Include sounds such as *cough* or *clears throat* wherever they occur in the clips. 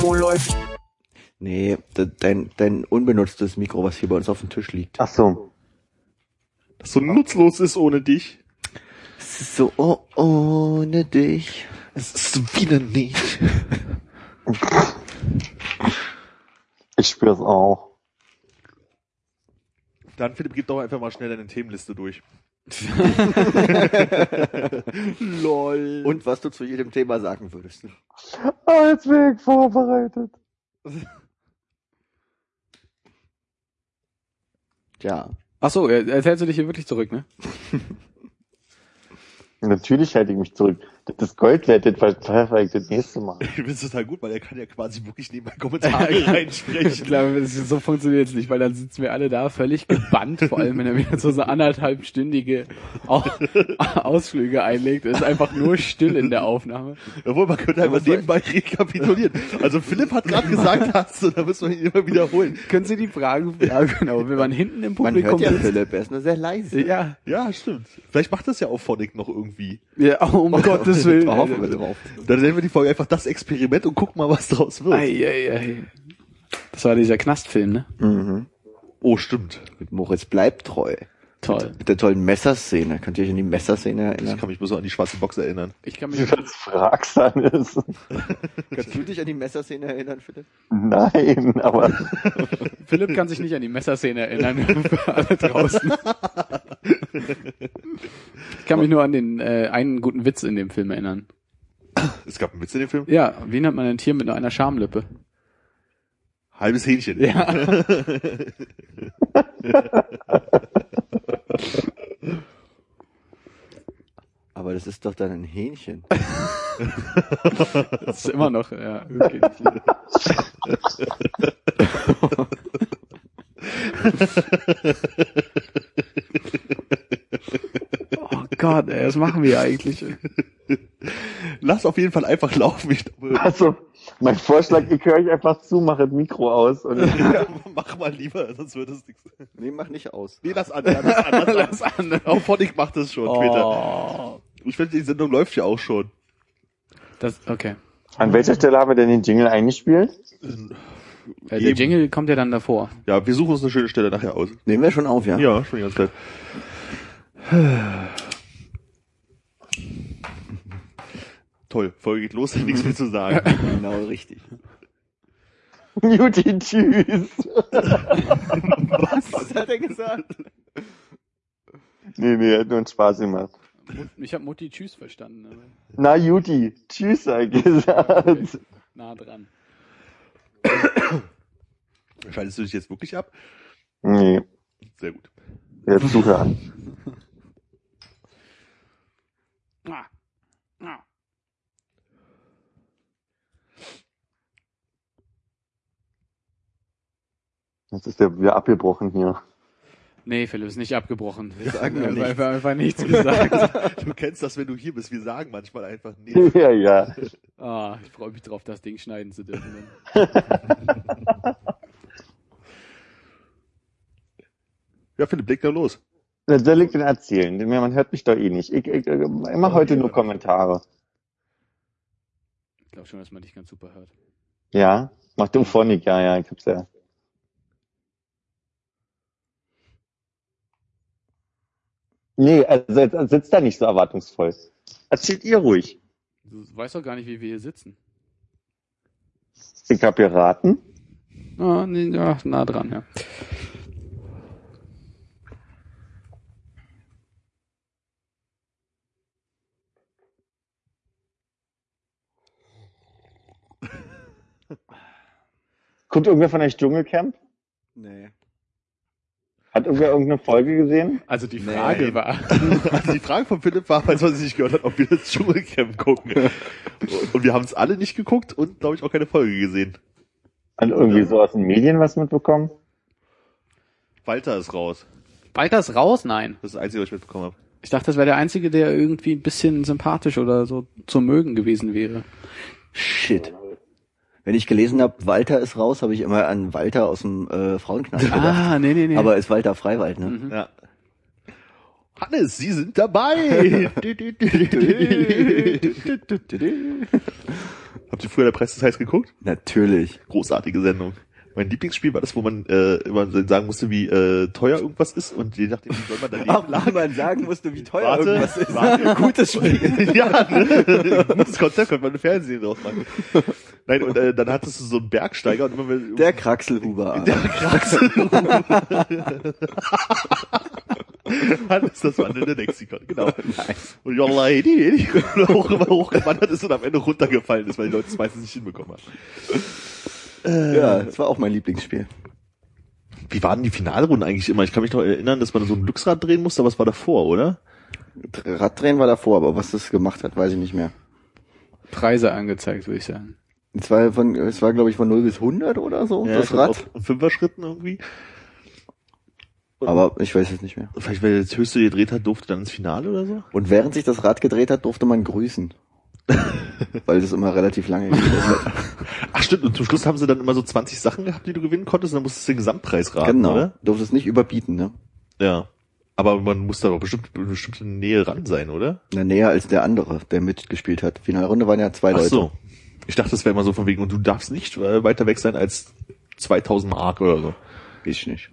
Wo läuft? Nee, de- dein, dein unbenutztes Mikro, was hier bei uns auf dem Tisch liegt. Ach so. Das so nutzlos ist ohne dich. Es ist so oh, ohne dich. Es ist wieder nicht. Ich spür's auch. Dann, Philipp, gib doch einfach mal schnell deine Themenliste durch. *laughs* Lol. Und was du zu jedem Thema sagen würdest. Ah, jetzt bin ich vorbereitet. *laughs* Tja. Ach so, äh, jetzt hältst du dich hier wirklich zurück, ne? *laughs* Natürlich halte ich mich zurück. Das ist Gold wert, das verpfeffer ich das nächste Mal. Ich finde es total gut, weil er kann ja quasi wirklich nebenbei Kommentare *laughs* reinsprechen. Ich glaube, das ist- so funktioniert es nicht, weil dann sitzen wir alle da völlig gebannt, vor allem wenn er wieder so, so anderthalbstündige Au *laughs* Ausflüge einlegt. Es ist einfach nur still in der Aufnahme. Obwohl, man könnte einfach man- nebenbei rekapitulieren. Also Philipp hat gerade gesagt, *laughs* hast du, da müssen wir ihn immer wiederholen. Können Sie die Fragen, ja genau, wenn man hinten im Man Publikum hört ja sitzt. Philipp, er ist nur sehr leise. Ja, Ja, stimmt. Vielleicht macht das ja auch Phonic noch irgendwie. ja, oh, um Gottes Willen. Da hoffen wir drauf. Dann nennen wir die Folge einfach das Experiment und gucken mal, was draus wird. Ei, ei, ei. Das war dieser Knastfilm, ne? Mhm. Oh, stimmt. Mit Moritz bleibt treu. Toll. Mit der tollen Messerszene. Könnt ihr euch an die Messerszene Ich erinnern? kann mich bloß noch an die schwarze Box erinnern. Ich kann mich, Wie das Fragsan ist. *laughs* Kannst du dich an die Messerszene erinnern, Philipp? Nein, aber *laughs* Philipp kann sich nicht an die Messerszene erinnern, für *laughs* alle draußen. Ich kann mich nur an den äh, einen guten Witz in dem Film erinnern. Es gab einen Witz in dem Film. Ja, wie nennt man ein Tier mit nur einer Schamlippe? Halbes Hähnchen. Ja. Aber das ist doch dann ein Hähnchen. Das ist immer noch, ja, okay. *laughs* Oh Gott, ey, was machen wir eigentlich? Lass auf jeden Fall einfach laufen. Ich glaube, also mein Vorschlag, ich höre euch einfach zu, mache das Mikro aus und *laughs* mach mal lieber, sonst wird es nichts. Nee, mach nicht aus. Nee, lass an, ja, lass an, lass an. Lass an. Auch Phonic macht das schon. Oh, Ich finde, die Sendung läuft ja auch schon. das, okay. an welcher Stelle haben wir denn den Jingle eingespielt? Äh, der. Jingle kommt ja dann davor. Ja, wir suchen uns eine schöne Stelle nachher aus. Nehmen wir schon auf, ja? Ja, schon die ganze Zeit. *sighs* Toll, Folge geht los, *laughs* nichts mehr zu sagen. Genau, richtig. Juti, tschüss. Was hat er gesagt? Nee, nee, hat nur einen Spaß gemacht. Ich habe Mutti Tschüss verstanden. Aber Na, Juti, tschüss, ich gesagt. nah dran. Schaltest du dich jetzt wirklich ab? Nee, Sehr gut. jetzt zuhören. Jetzt ist der wieder abgebrochen hier. Nee, Philipp ist nicht abgebrochen. sagen wir nichts. wir einfach nichts gesagt. *laughs* Du kennst das, wenn du hier bist. Wir sagen manchmal einfach nichts. *laughs* ja, ja. Ah, ich freue mich drauf, das Ding schneiden zu dürfen. *laughs* Ja, Philipp, leg da los. Soll ich denn erzählen? Man hört mich doch eh nicht. Ich, ich, ich mache heute nur Kommentare. Ich glaube schon, dass man dich ganz super hört. Ja? Mach du Phonik, ja, ja, ich hab's ja. Nee, also jetzt sitzt da nicht so erwartungsvoll. Erzählt ihr ruhig. Du weißt doch gar nicht, wie wir hier sitzen. Ich hab geraten. Ah, nee, ja, nah dran, ja. Kommt irgendwer von euch Dschungelcamp? Nee. Hat irgendwer irgendeine Folge gesehen? Also die Frage Nee. war, *laughs* Also die Frage von Philipp war, falls man sie nicht gehört hat, ob wir das Dschungelcamp gucken. Und wir haben es alle nicht geguckt und, glaube ich, auch keine Folge gesehen. Hat irgendwie so aus den Medien was mitbekommen? Walter ist raus. Walter ist raus? Nein. Das ist das Einzige, was ich mitbekommen habe. Ich dachte, das wäre der Einzige, der irgendwie ein bisschen sympathisch oder so zu mögen gewesen wäre. Shit. Wenn ich gelesen habe, Walter ist raus, habe ich immer an Walter aus dem äh, Frauenknast gedacht. Ah, nee, nee, nee. Aber ist Walter Freiwald, ne? Mhm. Ja. Hannes, Sie sind dabei! *laughs* Habt ihr früher der Preis des Heiß geguckt? Natürlich. Großartige Sendung. Mein Lieblingsspiel war das, wo man äh, immer sagen musste, wie äh, teuer irgendwas ist und je nachdem, wie soll man daneben *laughs* Ach, lag. wie man sagen musste, wie teuer Warte, irgendwas ist. warte. *laughs* Gutes Spiel. *laughs* ja, ne? gutes Konzept, könnte man eine Fernsehen draus machen. Nein, und äh, dann hattest du so einen Bergsteiger und immer wenn Der Kraxelhuber. der Kraxel. Hannes, das wandelnde Lexikon, genau. Und Jolla, die, die hoch, hochgewandert ist und am Ende runtergefallen ist, weil die Leute es meistens nicht hinbekommen haben. Ja, das war auch mein Lieblingsspiel. Wie waren die Finalrunden eigentlich immer? Ich kann mich noch erinnern, dass man so ein Glücksrad drehen musste, aber was war davor, oder? Raddrehen war davor, aber was das gemacht hat, weiß ich nicht mehr. Preise angezeigt, würde ich sagen. Es war von, es war glaube ich von 0 bis 100 oder so, das ich glaub, Rad. auf Fünfer-Schritten irgendwie. Aber ich weiß es nicht mehr. Vielleicht, weil das höchste gedreht hat, durfte dann ins Finale oder so? Und während sich das Rad gedreht hat, durfte man grüßen. *laughs* Weil das immer relativ lange gedreht hat. *laughs* Ach stimmt, und zum Schluss haben sie dann immer so 20 Sachen gehabt, die du gewinnen konntest, und dann musstest du den Gesamtpreis raten, Genau. oder? Durfte es nicht überbieten, ne? Ja. Aber man muss da doch bestimmt eine bestimmte Nähe ran sein, oder? Na, näher als der andere, der mitgespielt hat. Finalrunde waren ja zwei Ach Leute. so. Ich dachte, das wäre immer so von wegen, und du darfst nicht äh, weiter weg sein als 2000 Mark oder so. Ich nicht.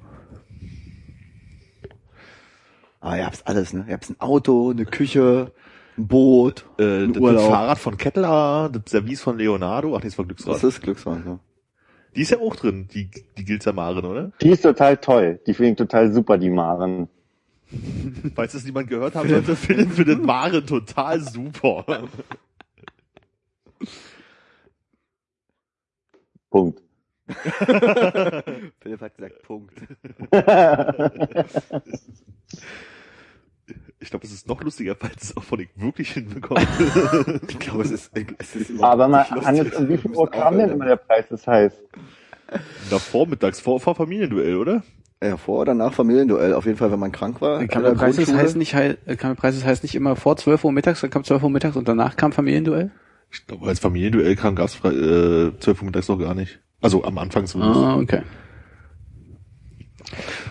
Ah, ihr habt's alles, ne? Ihr habt's ein Auto, eine Küche, ein Boot, Äh, ein das. Fahrrad von Kettler, das Service von Leonardo, ach nee, das war Glücksrad. Das ist Glücksrad, ja. Die ist ja auch drin, die, die Gilzer Maren, oder? Die ist total toll. Die finde ich total super, die Maren. *laughs* Falls das niemand gehört haben sollte, Philipp *laughs* findet Maren total super. Punkt. *laughs* Philipp hat gesagt, Punkt. Ich glaube, es ist noch lustiger, falls es auch von ich wirklich hinbekommt. *laughs* Ich glaube, es ist, es ist Aber mal, nicht. Hannes, um wie viel Uhr kam denn immer der Preis des Heiß? Na, vormittags, vor, vor Familienduell, oder? Ja, vor oder nach Familienduell. Auf jeden Fall, wenn man krank war. in der Kammerpreis Grundschule. heißt nicht, heil- äh, Kammerpreis heißt nicht immer vor 12 Uhr mittags, dann kam 12 Uhr mittags und danach kam Familienduell? Ich glaube, als Familienduell kam, gab es äh, 12 Uhr mittags noch gar nicht. Also am Anfang zumindest. Ah, okay.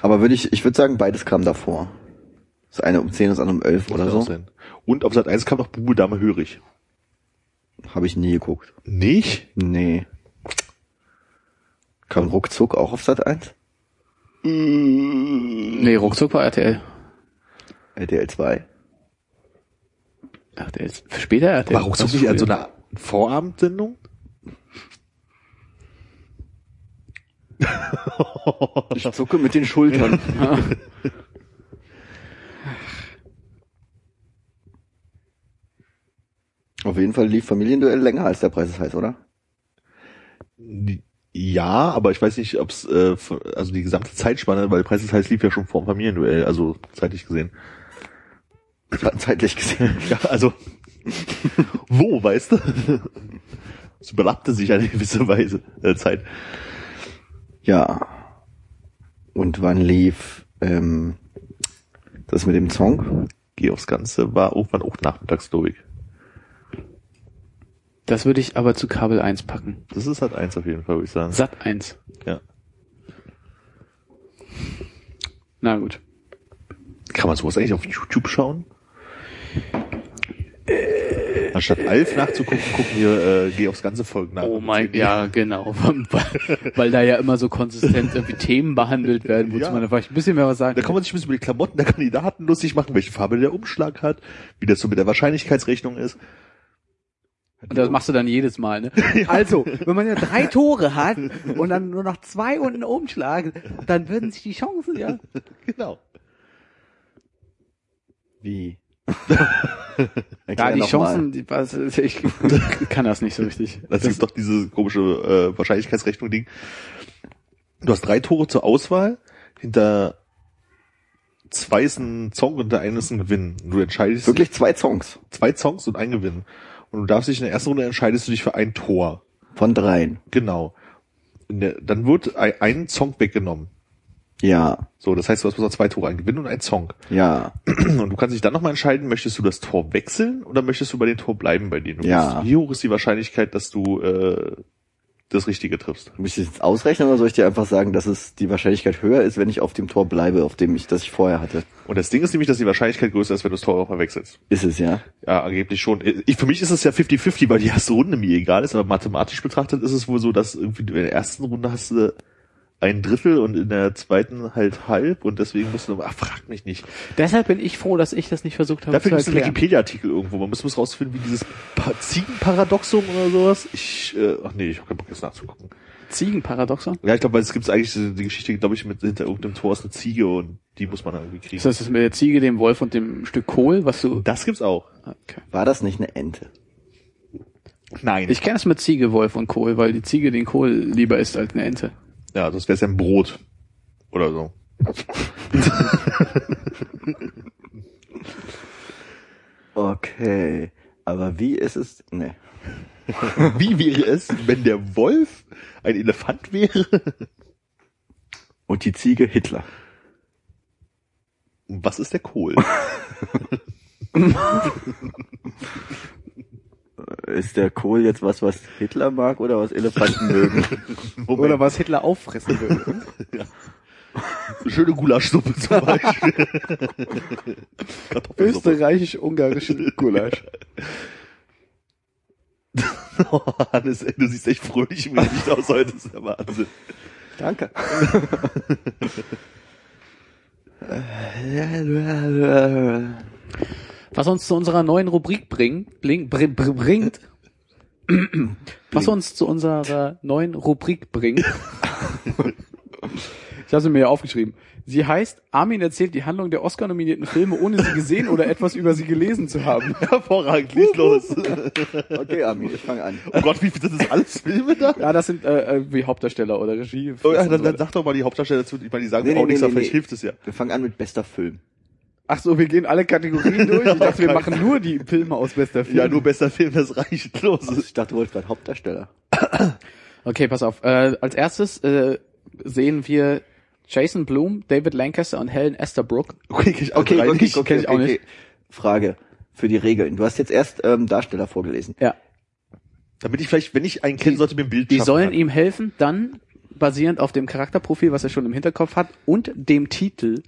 Aber würde ich, ich würde sagen, beides kam davor. Das eine um 10, das andere um 11 oder so. sein. Und auf Sat 1 kam noch Bube, Dame, Hörig. Habe ich nie geguckt. Nicht? Nee. Kam ruckzuck auch auf Sat 1? Nee, ruckzuck war RTL. RTL 2. RTL ist später RTL. War ruckzuck nicht an so einer Vorabendsendung? Ich zucke mit den Schultern. *laughs* Auf jeden Fall lief Familienduell länger als der Preis ist heiß, oder? Ja, aber ich weiß nicht, ob es, äh, also die gesamte Zeitspanne, weil Preis des Heiß lief ja schon vor dem Familienduell, also zeitlich gesehen. *laughs* Zeitlich gesehen. *laughs* Ja, also wo, weißt du? Es überlappte sich eine gewisse Weise äh, Zeit. Ja. Und wann lief ähm, das mit dem Song? Geh aufs Ganze war irgendwann auch nachmittags, glaube ich. Das würde ich aber zu Kabel 1 packen. Das ist halt eins auf jeden Fall, würde ich sagen. Sat 1. Ja. Na gut. Kann man sowas eigentlich auf YouTube schauen? Anstatt Alf nachzugucken, gucken wir äh, Geh aufs ganze Folgen nach. Oh mein, ja, genau. *laughs* weil, weil da ja immer so konsistent irgendwie Themen behandelt werden, wozu Ja. man da vielleicht ein bisschen mehr was sagen Da kann man sich ein bisschen über die Klamotten der Kandidaten lustig machen, welche Farbe der Umschlag hat, wie das so mit der Wahrscheinlichkeitsrechnung ist. Und das machst du dann jedes Mal, ne? *laughs* Also, wenn man ja drei Tore hat und dann nur noch zwei und einen Umschlag, dann würden sich die Chancen ja. *laughs* Genau. Wie? *laughs* Ja, die Chancen, die, was, ich kann das nicht so richtig. Das, ist doch diese komische äh, Wahrscheinlichkeitsrechnung-Ding. Du hast drei Tore zur Auswahl. Hinter zwei ist ein Song und der eine ist ein Gewinn. Du entscheidest Wirklich zwei Songs zwei Songs und ein Gewinn. Und du darfst dich in der ersten Runde entscheidest du dich für ein Tor. von dreien. Genau. Der, dann wird ein, ein Song weggenommen. Ja, So, das heißt, du hast bloß noch zwei Tore, ein Gewinn und ein Song. ja. Und du kannst dich dann nochmal entscheiden, möchtest du das Tor wechseln oder möchtest du bei dem Tor bleiben, bei dem du Ja. bist? Wie hoch ist die Wahrscheinlichkeit, dass du äh, das Richtige triffst? Muss ich das jetzt ausrechnen oder soll ich dir einfach sagen, dass es die Wahrscheinlichkeit höher ist, wenn ich auf dem Tor bleibe, auf dem ich das ich vorher hatte? Und das Ding ist nämlich, dass die Wahrscheinlichkeit größer ist, wenn du das Tor auch mal wechselst. Ist es ja. Ja, angeblich schon. Ich, für mich ist es ja 50-50, weil die erste Runde mir egal ist, aber mathematisch betrachtet ist es wohl so, dass irgendwie in der ersten Runde hast du ein Drittel und in der zweiten halt halb und deswegen musst du, ach, frag mich nicht. Deshalb bin ich froh, dass ich das nicht versucht habe Dafür zu gibt es einen erklären. Wikipedia-Artikel irgendwo. Man muss, muss rausfinden, wie dieses pa Ziegenparadoxum oder sowas. Ich, äh, ach nee, ich hab keinen Bock jetzt nachzugucken. Ziegenparadoxon? Ja, ich glaube, es gibt eigentlich die Geschichte, glaube ich, mit hinter irgendeinem Tor ist eine Ziege und die muss man dann irgendwie kriegen. Ist das das mit der Ziege, dem Wolf und dem Stück Kohl, was du... Das gibt's auch. Okay. War das nicht eine Ente? Nein. Ich kenne es mit Ziege, Wolf und Kohl, weil die Ziege den Kohl lieber isst als eine Ente. Ja, das wäre ja ein Brot. Oder so. *laughs* Okay. Aber wie ist es? Nee. *laughs* Wie wäre es, wenn der Wolf ein Elefant wäre? Und die Ziege Hitler. Was ist der Kohl? *laughs* Ist der Kohl jetzt was, was Hitler mag oder was Elefanten mögen? *laughs* Oder was Hitler auffressen würde. *laughs* Schöne Gulaschsuppe zum *laughs* Beispiel. Österreichisch-ungarische Gulasch. Oh, Hannes, ey, du siehst echt fröhlich im Gesicht aus heute. Das ist ja Wahnsinn. Danke. Was uns zu unserer neuen Rubrik bringt, bling, br, br, bringt, was uns zu unserer neuen Rubrik bringt. *laughs* ich habe sie mir ja aufgeschrieben. Sie heißt, Armin erzählt die Handlung der Oscar-nominierten Filme, ohne sie gesehen oder etwas über sie gelesen zu haben. *laughs* Hervorragend, lies los. Okay, Armin, ich fange an. Oh Gott, wie viel sind das alles Filme da? Ja, das sind äh, wie Hauptdarsteller oder Regie. Oh, ja, dann, dann sag doch mal die Hauptdarsteller dazu. Ich meine, die sagen Nee, auch nee, nichts, nee, aber vielleicht nee. hilft es ja. Wir fangen an mit bester Film. Ach so, wir gehen alle Kategorien durch. Ich dachte, wir *laughs* machen nur die Filme aus bester Film. Ja, nur bester Film, das reicht. Los. Ich dachte, du wolltest gerade Hauptdarsteller. *clears throat* Okay, pass auf. Äh, als erstes äh, sehen wir Jason Blum, David Lancaster und Helen Estabrook. Okay, Okay, okay, nicht. okay, kenn ich okay, auch nicht. okay. Frage für die Regeln. Du hast jetzt erst ähm, Darsteller vorgelesen. Ja. Damit ich vielleicht, wenn ich einen kennen sollte, mir ein Bild Die sollen kann. ihm helfen, dann basierend auf dem Charakterprofil, was er schon im Hinterkopf hat, und dem Titel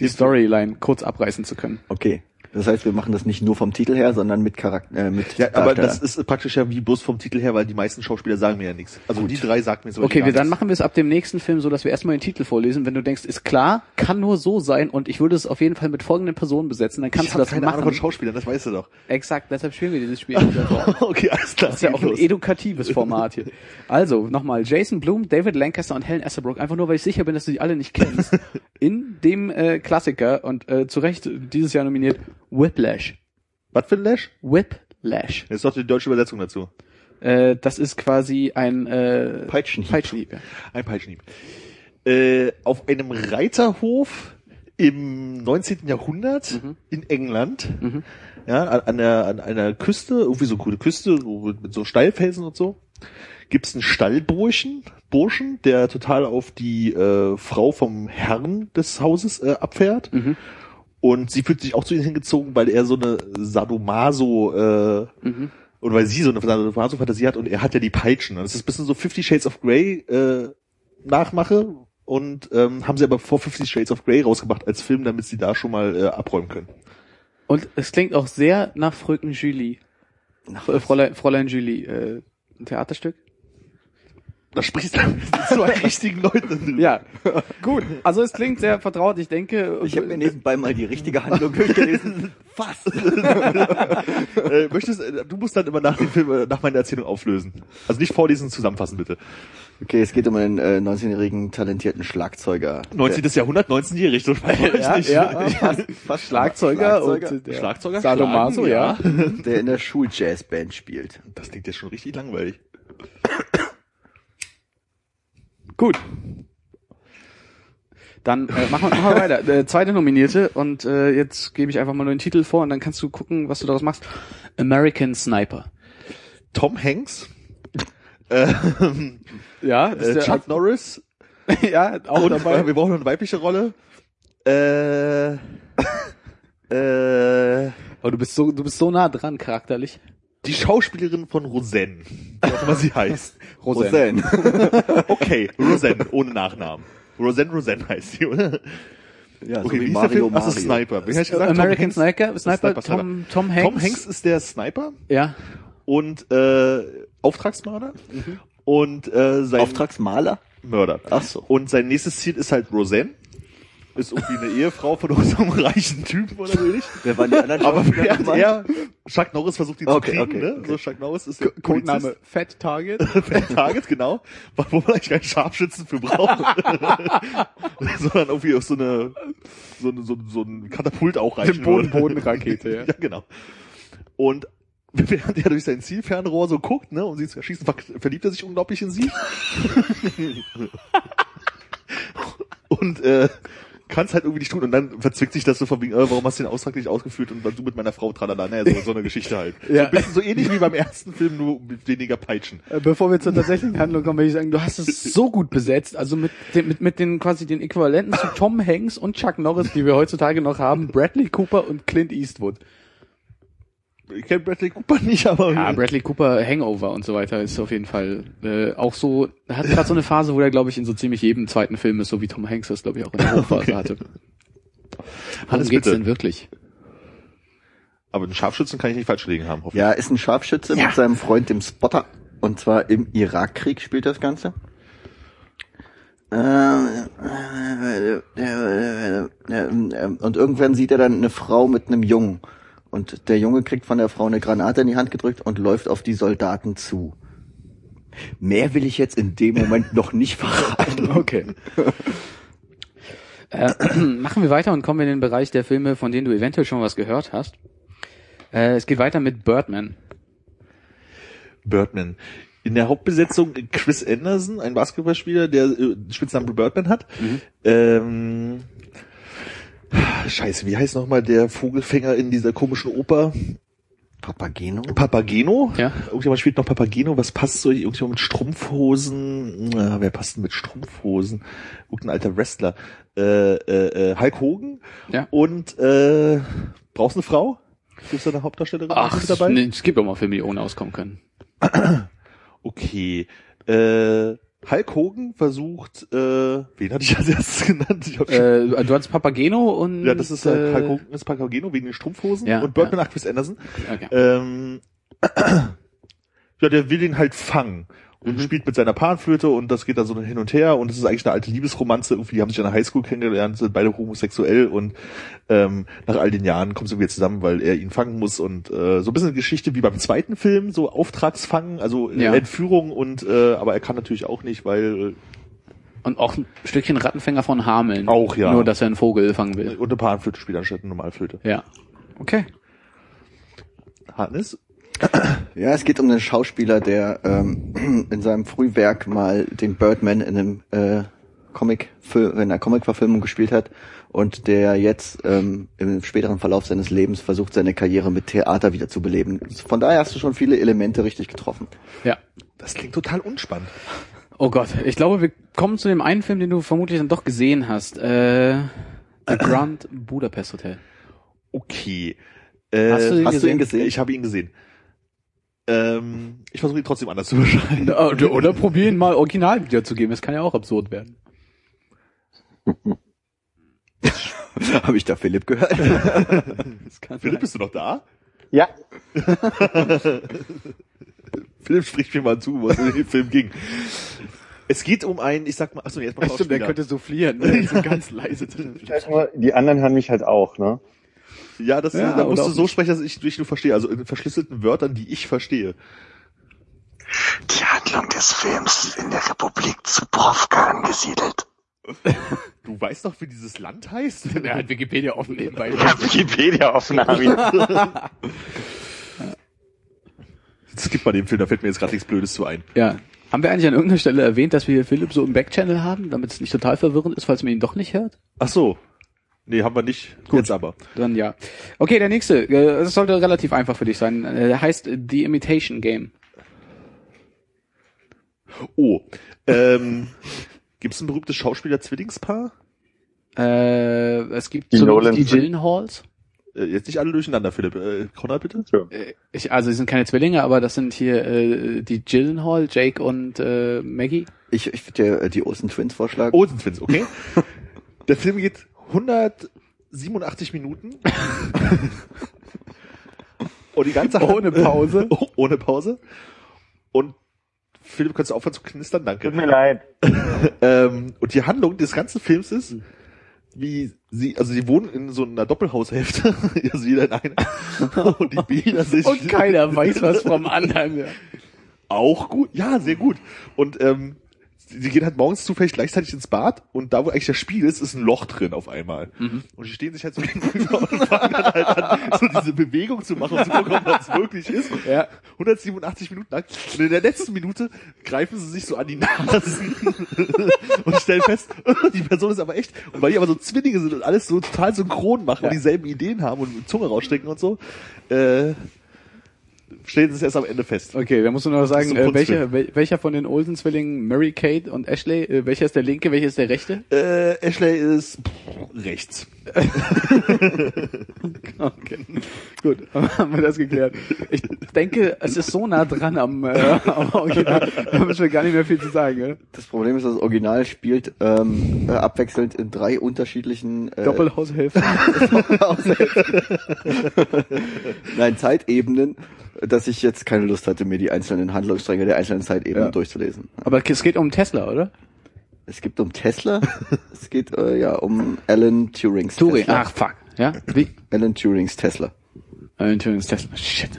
die Storyline kurz abreißen zu können. Okay. Das heißt, wir machen das nicht nur vom Titel her, sondern mit Charakter, äh, mit Ja, aber das ist praktisch ja wie bloß vom Titel her, weil die meisten Schauspieler sagen mir ja nichts. Also die drei sagt mir so Okay, wir, dann machen wir es ab dem nächsten Film so, dass wir erstmal den Titel vorlesen. Wenn du denkst, ist klar, kann nur so sein und ich würde es auf jeden Fall mit folgenden Personen besetzen, dann kannst ich du das keine machen. Ahnung von Schauspielern, das weißt du doch. Exakt, deshalb spielen wir dieses Spiel. *laughs* Das okay, alles klar. ist ja auch ein los. edukatives Format hier. Also, nochmal, Jason Blum, David Lancaster und Helen Estabrook, einfach nur, weil ich sicher bin, dass du die alle nicht kennst. *laughs* In dem äh, Klassiker und äh, zu Recht dieses Jahr nominiert, Whiplash. Was für ein Lash? Whiplash. Das ist doch die deutsche Übersetzung dazu. Äh, das ist quasi ein äh, Peitschenhieb. Peitschenhieb. Ja. Ein Peitschenhieb. Äh, auf einem Reiterhof im 19. Jahrhundert Mhm. in England, ja, an, an, der, an einer Küste, irgendwie so eine coole Küste, so mit so Steilfelsen und so, gibt's einen Stallburschen, Burschen, der total auf die äh, Frau vom Herrn des Hauses äh, abfährt. Mhm. Und sie fühlt sich auch zu ihnen hingezogen, weil er so eine Sadomaso äh, Mhm. oder weil sie so eine Sadomaso-Fantasie hat und er hat ja die Peitschen. Und das ist ein bisschen so Fifty Shades of Grey äh, Nachmache und ähm, haben sie aber vor Fifty Shades of Grey rausgebracht als Film, damit sie da schon mal äh, abräumen können. Und es klingt auch sehr nach Fröken Julie. Nach Fräulein, Fräulein Julie. Äh, ein Theaterstück? Da sprichst du mit zwei *laughs* richtigen Leuten. Ja, gut. Also es klingt sehr vertraut. Ich denke, Ich habe mir nebenbei mal die richtige Handlung durchgelesen. *laughs* Fast. *laughs* Äh, möchtest, äh, du musst dann immer nach dem Film, äh, nach meiner Erzählung auflösen. Also nicht vorlesen, zusammenfassen bitte. Okay, es geht um einen äh, 19-jährigen talentierten Schlagzeuger. 19. Jahrhundert, 19-jährig, so ja, nicht. ja, Fast, fast Schlagzeuger, Schlagzeuger, und äh, der Schlagzeuger ja. der in der Schuljazzband spielt. Das klingt jetzt schon richtig langweilig. Gut. Dann äh, machen, wir, machen wir weiter. Äh, zweite Nominierte und äh, jetzt gebe ich einfach mal nur den Titel vor und dann kannst du gucken, was du daraus machst. American Sniper. Tom Hanks, ähm, *laughs* Ja, das äh, Chuck Norris *laughs* ja, auch und dabei. äh, wir brauchen eine weibliche Rolle. Äh, *laughs* äh, Aber du bist so, du bist so nah dran charakterlich. Die Schauspielerin von Roseanne, wie auch immer sie *laughs* heißt. Roseanne. Okay, Roseanne, ohne Nachnamen. Roseanne Roseanne heißt sie, oder? Ja, so Okay, wie wie ist der Mario Film? Ach, so, Mario. Sniper. Wie ich gesagt? Tom American Hanks? Sniper, Sniper, Sniper, Sniper. Tom, Tom Hanks. Tom Hanks ist der Sniper Ja. und äh, Auftragsmörder und äh, sein Auftragsmaler? Mörder. Ach so. Und sein nächstes Ziel ist halt Roseanne. Ist irgendwie eine Ehefrau von unserem *laughs* reichen Typen oder so ähnlich. Wer waren die anderen Aber Schauspieler während er Chuck Norris versucht ihn Okay, zu kriegen, okay, ne? okay. So Chuck Norris ist der Codename Fat Target. *laughs* Polizist. Target, genau. Wo man eigentlich keinen Scharfschützen für braucht. *laughs* Sondern irgendwie auf so eine, so, eine, so, so ein Katapult auch reichen Boden. Bodenrakete, ja. ja, genau. Und während er durch sein Zielfernrohr so guckt, ne, um sie zu erschießen, ver verliebt er sich unglaublich in sie. und äh, kann es halt irgendwie nicht tun und dann verzwickt sich das so von wegen, äh, warum hast du den Auftrag nicht ausgeführt und du mit meiner Frau tralala, naja, so, so eine Geschichte halt. *laughs* Ja. So, ein bisschen so ähnlich wie beim ersten Film, nur mit weniger Peitschen. Äh, Bevor wir zur tatsächlichen Handlung kommen, will ich sagen, du hast es so gut besetzt, also mit den, mit, mit den quasi den Äquivalenten zu Tom Hanks und Chuck Norris, die wir heutzutage noch haben, Bradley Cooper und Clint Eastwood. Ich kenne Bradley Cooper nicht, aber Ja, Bradley Cooper, Hangover und so weiter ist auf jeden Fall äh, auch so, er hat gerade so eine Phase, wo er, glaube ich, in so ziemlich jedem zweiten Film ist, so wie Tom Hanks das, glaube ich, auch in der Hochphase hatte. Worum geht's bitte. denn wirklich? aber den Scharfschützen kann ich nicht falsch gelegen haben, hoffentlich. Ja, ist ein Scharfschütze mit seinem Freund, dem Spotter. Und zwar im Irakkrieg spielt das Ganze. Und irgendwann sieht er dann eine Frau mit einem Jungen. Und der Junge kriegt von der Frau eine Granate in die Hand gedrückt und läuft auf die Soldaten zu. Mehr will ich jetzt in dem Moment noch nicht *laughs* verraten. Okay. äh, *clears throat* machen wir weiter und kommen in den Bereich der Filme, von denen du eventuell schon was gehört hast. Äh, es geht weiter mit Birdman. Birdman. In der Hauptbesetzung Chris Anderson, ein Basketballspieler, der äh, Spitznamen Birdman hat. Ähm, Scheiße, wie heißt nochmal der Vogelfänger in dieser komischen Oper? Papageno? Papageno? Ja. Irgendjemand spielt noch Papageno. Was passt so? Irgendjemand mit Strumpfhosen? Na, wer passt denn mit Strumpfhosen? Irgendein alter Wrestler. Äh, äh, äh, Hulk Hogan. Ja. Und äh, brauchst du eine Frau? Gibt es da eine Hauptdarstellerin Ach, mit dabei? nee, es gibt auch mal Filme, die ohne auskommen können. *clears throat* Okay. Äh, Hulk Hogan versucht, äh, wen hatte ich als erstes genannt? Ich Äh, du hattest Papageno und ja, das ist halt äh, Hulk Hogan ist Papageno wegen den Strumpfhosen Ja, und Birdman nach Chris Anderson. Okay. Ähm, *clears throat* ja, der will ihn halt fangen und Mhm. spielt mit seiner Panflöte und das geht dann so hin und her und es ist eigentlich eine alte Liebesromanze. Irgendwie die haben sich an der Highschool kennengelernt, sind beide homosexuell und ähm, nach all den Jahren kommen sie wieder zusammen, weil er ihn fangen muss und äh, so ein bisschen Geschichte wie beim zweiten Film, so Auftragsfangen, also äh, Ja. Entführung und äh, aber er kann natürlich auch nicht, weil Und auch ein Stückchen Rattenfänger von Hameln. Auch, ja. Nur, dass er einen Vogel fangen äh, will. und eine Panflöte spielt anstatt eine Normalflöte. Ja. Okay. Hannes? *clears throat* Ja, es geht um einen Schauspieler, der ähm, *clears throat* in seinem Frühwerk mal den Birdman in einem äh, Comic in einer Comic-Verfilmung gespielt hat und der jetzt ähm, im späteren Verlauf seines Lebens versucht, seine Karriere mit Theater wieder zu beleben. Von daher hast du schon viele Elemente richtig getroffen. Ja. Das klingt total unspannend. Oh Gott, ich glaube, wir kommen zu dem einen Film, den du vermutlich dann doch gesehen hast. Äh, The *clears throat* Grand Budapest Hotel. Okay. Äh, Hast du ihn Hast du ihn gesehen? gesehen? Ich habe ihn gesehen. Ähm, ich versuche ihn trotzdem anders zu *laughs* beschreiben. Oder, oder probier ihn mal original wiederzugeben. Das kann ja auch absurd werden. *laughs* Habe ich da Philipp gehört? *laughs* Philipp, bist du noch da? Ja, Philipp spricht mir mal zu, was in dem Film ging. Es geht um einen, ich sag mal, achso, jetzt mal Stimmt, der könnte soufflieren. Ne? So ganz leise. die anderen hören mich halt auch, ne? Ja, das, Ja, da musst du so nicht. sprechen, dass ich dich nur verstehe. Also in verschlüsselten Wörtern, die ich verstehe. Die Handlung des Films ist in der Republik Zubrovka angesiedelt. *laughs* Du weißt doch, wie dieses Land heißt? *laughs* Er hat Wikipedia offen nebenbei. Ich habe Wikipedia offen, Armin. *laughs* Es gibt bei dem Film, da fällt mir jetzt gerade nichts Blödes zu ein. Ja. Haben wir eigentlich an irgendeiner Stelle erwähnt, dass wir hier Philipp so im Backchannel haben, damit es nicht total verwirrend ist, falls man ihn doch nicht hört? Ach so. Nee, haben wir nicht. Gut. Jetzt aber. Dann ja. Okay, der nächste. äh, Das sollte relativ einfach für dich sein. Äh, Der heißt The Imitation Game. Oh. Ähm, *laughs* Gibt es ein berühmtes Schauspieler-Zwillingspaar? Äh, es gibt Die zumindest Nolan- die Gyllenhaals. Äh, jetzt nicht alle durcheinander, Philipp. Äh, Konrad, bitte? Äh, Ich, also sie sind keine Zwillinge, aber das sind hier äh, die Gyllenhaal, Jake und äh, Maggie. Ich, ich würde dir äh, die Olsen Twins vorschlagen. Olsen Twins, okay. *laughs* Der Film geht 187 Minuten. *laughs* Und die ganze Ohne Pause. *laughs* Oh, ohne Pause. Und Philipp, kannst du aufhören zu knistern? Danke. Tut mir leid. *laughs* Ähm, und die Handlung des ganzen Films ist, wie sie, also sie wohnen in so einer Doppelhaushälfte, also jeder in einer, und die Bilder sich Und keiner weiß was vom anderen. Ja. auch gut, ja, sehr gut. Und ähm, sie gehen halt morgens zufällig gleichzeitig ins Bad und da, wo eigentlich das Spiel ist, ist ein Loch drin auf einmal. Und die stehen sich halt so *laughs* gegenüber und fangen dann halt an, so diese Bewegung zu machen und zu gucken, ob das wirklich ist. Ja. 187 Minuten lang. Und in der letzten Minute greifen sie sich so an die Nasen *laughs* und stellen fest, *laughs* die Person ist aber echt. Und weil die aber so Zwillinge sind und alles so total synchron machen Ja. und dieselben Ideen haben und Zunge rausstecken und so, äh, sie es erst am Ende fest. Okay, da musst du noch sagen, äh, welcher, welcher von den Olsen-Zwillingen, Mary Kate und Ashley, äh, welcher ist der linke, welcher ist der rechte? Äh, Ashley ist pff, rechts. Okay. Gut, *laughs* haben wir das geklärt. Ich denke, es ist so nah dran am, äh, am Original, da müssen wir gar nicht mehr viel zu sagen. Ja? Das Problem ist, das Original spielt ähm, äh, abwechselnd in drei unterschiedlichen äh, Doppelhaushälfte. *laughs* Nein, Zeitebenen, dass ich jetzt keine Lust hatte, mir die einzelnen Handlungsstränge der einzelnen Zeitebenen Ja. durchzulesen. Aber es geht um Tesla, oder? Es geht um Tesla, *laughs* es geht äh, ja um Alan Turings Turing. Tesla. Ach, fuck. Ja? Wie? Alan Turings Tesla. Alan Turings Tesla. Shit.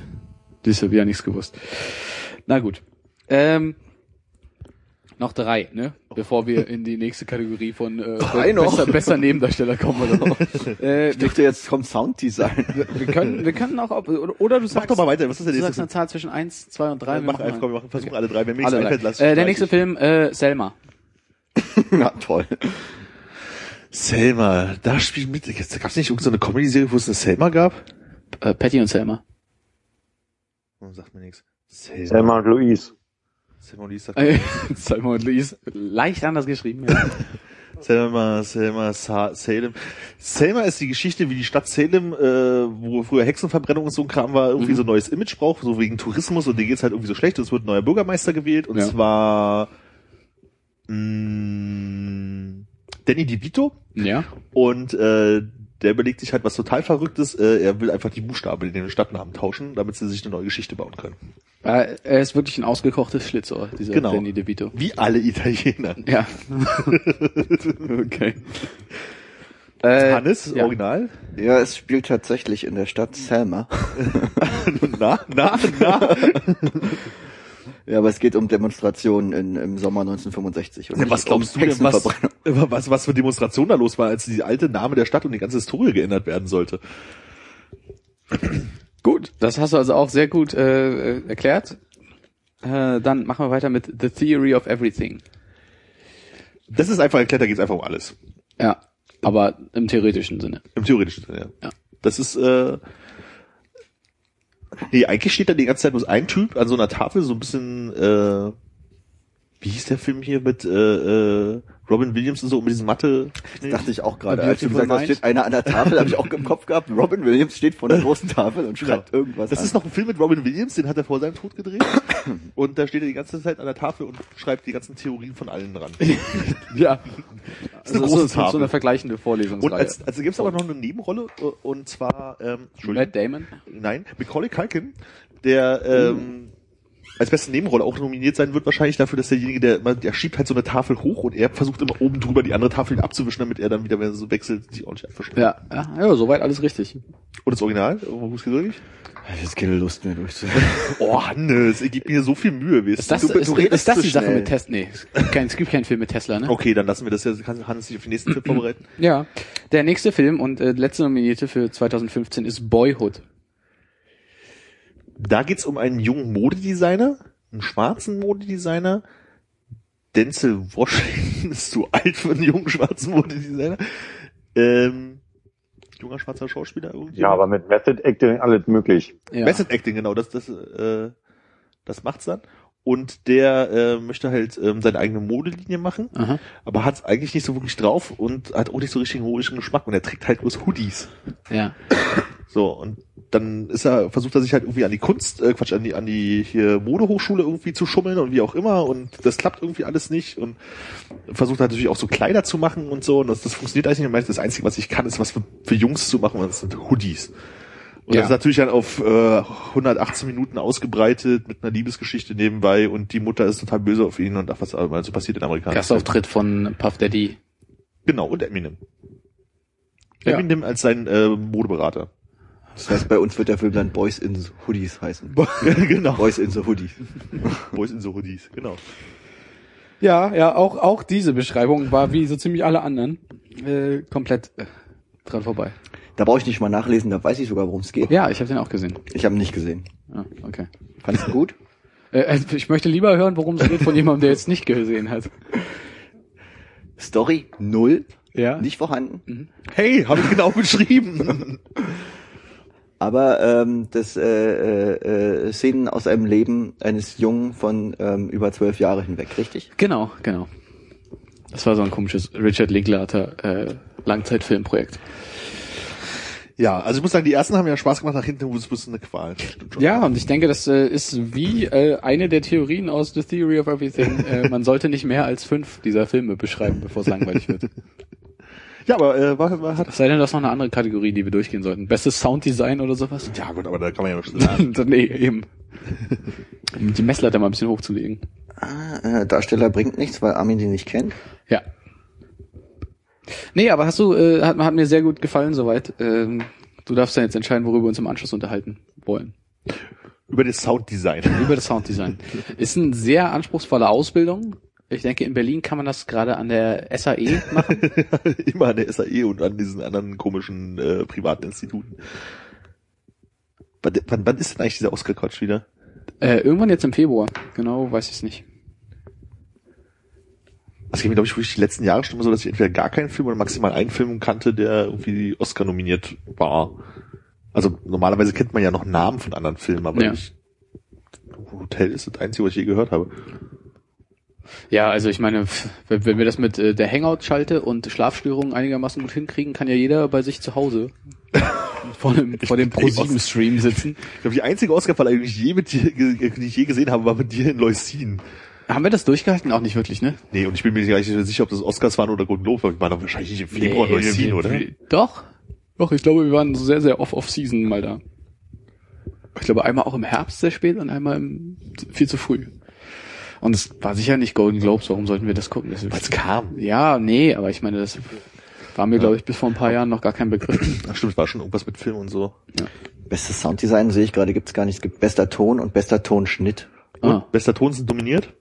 Das habe ich ja nichts gewusst. Na gut. Ähm, noch drei, ne? Bevor wir in die nächste Kategorie von äh, Drei noch? besser, besser Nebendarsteller kommen oder so. *laughs* äh, Ich dachte jetzt kommt Sounddesign. *laughs* wir können, wir können auch, oder, oder du sagst, doch mal weiter, was ist der du nächste sagst eine Zahl zwischen eins, zwei und drei. Mach machen einfach, mal- komm, wir machen, versuchen alle drei. Wenn mir nichts einfällt, lass Äh, der nächste Film, äh, Selma. *laughs* Na toll. Selma, da spielt mit. Jetzt gab's nicht irgendeine Comedy-Serie, wo es eine Selma gab? Äh, Patty und Selma. Oh, sagt mir nichts. Selma. Selma und Louise. Selma und Lisa. Äh, *laughs* Selma und Louise. Leicht anders geschrieben. Ja. *laughs* Selma, Selma, Sa Salem. Selma ist die Geschichte, wie die Stadt Salem, äh, wo früher Hexenverbrennung und so ein Kram war, irgendwie Mhm. so ein neues Image braucht, so wegen Tourismus und denen geht's halt irgendwie so schlecht. und Es wird ein neuer Bürgermeister gewählt und Ja. zwar mh, Danny DeVito ja. und äh, der überlegt sich halt was total Verrücktes. Äh, er will einfach die Buchstaben in den Stadtnamen tauschen, damit sie sich eine neue Geschichte bauen können. Äh, er ist wirklich ein ausgekochtes Schlitzohr, dieser Genau. Danny DeVito. Wie alle Italiener. Ja. *laughs* okay. Äh, Hannes, ja. Original. Ja, es spielt tatsächlich in der Stadt Selma. *laughs* na, na, na. *laughs* Ja, aber es geht um Demonstrationen in, im Sommer 1965. Und Ja, was glaubst um du denn, *laughs* was, was, was für Demonstration da los war, als die alte Name der Stadt und die ganze Historie geändert werden sollte? *clears throat* Gut, das hast du also auch sehr gut äh, äh, erklärt. Äh, dann machen wir weiter mit The Theory of Everything. Das ist einfach erklärt, da geht's einfach um alles. Ja, aber im theoretischen Sinne. Im theoretischen Sinne, ja. Ja. Das ist, äh, nee, eigentlich steht da die ganze Zeit bloß ein Typ an so einer Tafel, so ein bisschen, äh, wie hieß der Film hier mit, äh, äh, Robin Williams und so, um diesen Mathe. Das dachte ich auch gerade. Als du gesagt hast, steht einer an der Tafel, habe ich auch im Kopf gehabt. Robin Williams steht vor der großen Tafel und schreibt irgendwas Das an. ist noch ein Film mit Robin Williams, den hat er vor seinem Tod gedreht. *coughs* und da steht er die ganze Zeit an der Tafel und schreibt die ganzen Theorien von allen dran. *laughs* Ja. ist eine Also große so, so Tafel. eine vergleichende Vorlesungsreihe. Und als, also gibt's aber noch eine Nebenrolle, äh, und zwar, ähm, Matt Damon. nein, Macaulay Culkin, der ähm, als beste Nebenrolle auch nominiert sein wird, wahrscheinlich dafür, dass derjenige, der, der schiebt halt so eine Tafel hoch und er versucht immer oben drüber die andere Tafel abzuwischen, damit er dann wieder, wenn er so wechselt, sich ordentlich abwischt. Ja, ja, ja, soweit alles richtig. Und das Original, wo ist wirklich? Ich hab jetzt keine Lust mehr durchzu. *laughs* Oh, Hannes, ich gebe mir so viel Mühe, weißt Ist das, Du- du ist, redest ist das die Sache mit Tesla? Nee, es gibt, kein, es gibt keinen Film mit Tesla, ne? Okay, dann lassen wir das ja, kann Hannes sich auf den nächsten Film *clears throat* vorbereiten. Ja. Der nächste Film und äh, letzte Nominierte für 2015 ist Boyhood. Da geht's um einen jungen Modedesigner, einen schwarzen Modedesigner, Denzel Washington *laughs* ist zu alt für einen jungen schwarzen Modedesigner. Ähm, junger schwarzer Schauspieler irgendwie. Ja, aber mit Method Acting alles möglich. Ja. Method Acting, genau, das, das, äh, das macht's dann. Und der äh, möchte halt ähm, seine eigene Modelinie machen, Aha. aber hat's eigentlich nicht so wirklich drauf und hat auch nicht so richtig einen modischen Geschmack und er trägt halt bloß Hoodies. Ja. So, und dann ist er, versucht er sich halt irgendwie an die Kunst, äh, Quatsch, an die, an die hier Modehochschule irgendwie zu schummeln und wie auch immer und das klappt irgendwie alles nicht und versucht halt natürlich auch so Kleider zu machen und so und das, das funktioniert eigentlich nicht. Und das Einzige, was ich kann, ist was für, für Jungs zu machen und das sind Hoodies. Und Ja. das ist natürlich dann auf äh, 118 Minuten ausgebreitet mit einer Liebesgeschichte nebenbei und die Mutter ist total böse auf ihn und ach, was also passiert in Amerika. Gastauftritt von Puff Daddy. Genau, und Eminem. Ja. Eminem als sein äh, Modeberater. Das heißt, bei uns wird der Film dann Boys in the Hoodies heißen. *laughs* genau. Boys in the Hoodies. *laughs* Boys in so Hoodies, genau. Ja, ja, auch, auch diese Beschreibung war wie so ziemlich alle anderen äh, komplett äh, dran vorbei. Da brauche ich nicht mal nachlesen, da weiß ich sogar, worum es geht. Ja, ich habe den auch gesehen. Ich habe ihn nicht gesehen. Ah, okay. Fandest du gut? *laughs* Äh, also ich möchte lieber hören, worum es geht von jemandem, der jetzt nicht gesehen hat. Story null, Ja. nicht vorhanden. Hey, habe ich genau beschrieben. Aber ähm, das äh, äh, äh, Szenen aus einem Leben eines Jungen von ähm, über zwölf Jahre hinweg, richtig? Genau, genau. Das war so ein komisches Richard Linklater äh, Langzeitfilmprojekt. ja, also ich muss sagen, die ersten haben ja Spaß gemacht, nach hinten wurde es ein bisschen eine Qual. Stimmt schon. Ja, und ich denke, das äh, ist wie äh, eine der Theorien aus The Theory of Everything. Äh, man sollte nicht mehr als fünf dieser Filme beschreiben, bevor es langweilig wird. *laughs* Ja, aber äh, war, war, hat, sei denn, das ist noch eine andere Kategorie, die wir durchgehen sollten. Bestes Sounddesign oder sowas? ja gut, aber da kann man ja *laughs* schon sagen. nee, eben. Um die Messlatte mal ein bisschen hochzulegen. Ah, äh, Darsteller bringt nichts, weil Armin die nicht kennt. Ja. Nee, aber hast du, äh, hat, hat mir sehr gut gefallen soweit. Ähm, du darfst ja jetzt entscheiden, worüber wir uns im Anschluss unterhalten wollen. Über das Sounddesign. Über das Sounddesign. *laughs* Ist eine sehr anspruchsvolle Ausbildung. Ich denke, in Berlin kann man das gerade an der SAE machen. *laughs* Immer an der SAE und an diesen anderen komischen äh, privaten Instituten. Wann, wann, wann ist denn eigentlich dieser Oscar-Quatsch wieder? äh, irgendwann jetzt im Februar. Genau, weiß ich es nicht. Also ich glaube ich wirklich die letzten Jahre schon immer so, dass ich entweder gar keinen Film oder maximal einen Film kannte, der irgendwie Oscar nominiert war. Also normalerweise kennt man ja noch Namen von anderen Filmen, aber Ja. ich, Hotel ist das einzige, was ich je gehört habe. Ja, also ich meine, wenn, wenn wir das mit äh, der Hangout-Schalte und Schlafstörungen einigermaßen gut hinkriegen, kann ja jeder bei sich zu Hause *laughs* vor dem, vor dem Pro-7-Stream sitzen. Ich glaube, die einzige Oscar-Verleihung, die ich je mit dir, die ich je gesehen habe, war mit dir in Leusin. Haben wir das durchgehalten? Auch nicht wirklich, ne? Nee, und ich bin mir gar nicht sicher, ob das Oscars waren oder Golden Globe, aber ich war doch wahrscheinlich nicht im Februar in Leusin, oder? Doch. Doch, ich glaube, wir waren so sehr, sehr off-off-season mal da. Ich glaube, einmal auch im Herbst sehr spät und einmal im, viel zu früh. Und es war sicher nicht Golden Globes, warum sollten wir das gucken? Das Weil es kam. ja, nee, aber ich meine, das war mir, glaube ich, bis vor ein paar Jahren noch gar kein Begriff. Ach stimmt, es war schon irgendwas mit Film und so. Bestes Sounddesign sehe ich gerade, gibt's gar nicht. Es gibt bester Ton und bester Tonschnitt. Und Ah. bester Ton sind dominiert.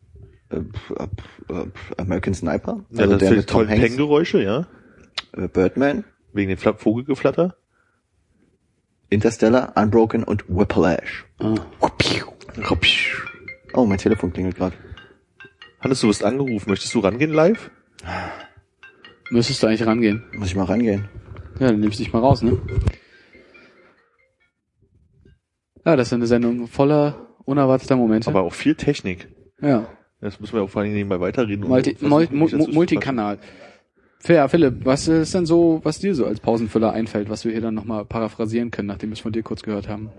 Äh, äh, äh, American Sniper, Ja, also das der für die mit Tom Hanks, ja. äh, Birdman, Wegen dem Fla- Vogelgeflatter. Interstellar, Unbroken und Whiplash. Ah. Oh, mein Telefon klingelt gerade. Hannes, du wirst angerufen. Möchtest du rangehen live? Müsstest du eigentlich rangehen. Muss ich mal rangehen. Ja, dann nimmst du dich mal raus, ne? Ja, das ist eine Sendung voller unerwarteter Momente. Aber auch viel Technik. ja. Das müssen wir auch vor allen Dingen nebenbei weiterreden. und Multi, Mul Multikanal. Ja, Philipp, was ist denn so, was dir so als Pausenfüller einfällt, was wir hier dann nochmal paraphrasieren können, nachdem wir es von dir kurz gehört haben?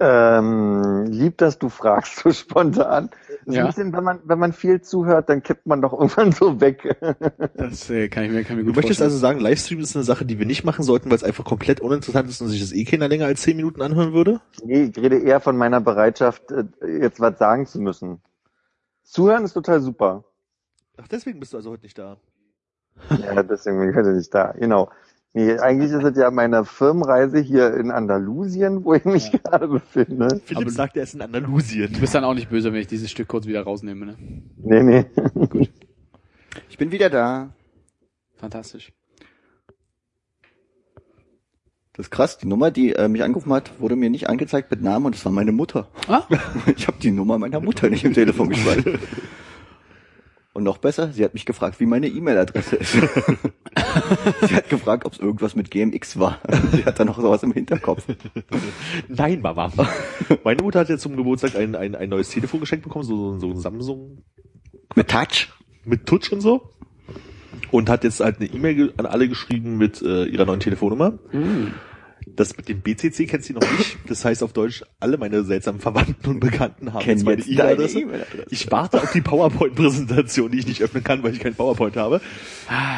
Ähm, lieb, dass du fragst *laughs* so spontan. Das Ja. ein bisschen, wenn man, wenn man viel zuhört, dann kippt man doch irgendwann so weg. *laughs* Das äh, kann ich mir, kann ich mir Du gut möchtest vorstellen. also sagen, Livestream ist eine Sache, die wir nicht machen sollten, weil es einfach komplett uninteressant ist und sich das eh keiner länger als 10 Minuten anhören würde? nee, ich rede eher von meiner Bereitschaft, äh, jetzt was sagen zu müssen. Zuhören ist total super. Ach, deswegen bist du also heute nicht da. Ja, deswegen bin ich heute nicht da. Genau. Nee, eigentlich ist es ja meine Firmenreise hier in Andalusien, wo ich mich gerade befinde. Philipp sagt, er ist in Andalusien. Du bist dann auch nicht böse, wenn ich dieses Stück kurz wieder rausnehme, ne? Nee, nee. Ich bin wieder da. Fantastisch. Das ist krass, die Nummer, die äh, mich angerufen hat, wurde mir nicht angezeigt mit Namen und es war meine Mutter. Ah, *laughs* Ich habe die Nummer meiner Mutter nicht im Telefon gespeichert. *laughs* Und noch besser, sie hat mich gefragt, wie meine E-Mail-Adresse ist. *laughs* sie hat gefragt, ob es irgendwas mit GMX war. Sie hat da noch sowas im Hinterkopf. Nein, Mama. Meine Mutter hat jetzt zum Geburtstag ein, ein, ein neues Telefon geschenkt bekommen, so, so ein Samsung Mit Touch? mit Touch und so. Und hat jetzt halt eine E-Mail an alle geschrieben mit äh, ihrer neuen Telefonnummer. Das mit dem BCC kennt sie noch nicht. Das heißt auf Deutsch, alle meine seltsamen Verwandten und Bekannten haben Kennen jetzt meine E-Mail-Adresse. E-Mail-Adresse. Ich warte auf die PowerPoint-Präsentation, die ich nicht öffnen kann, weil ich kein PowerPoint habe.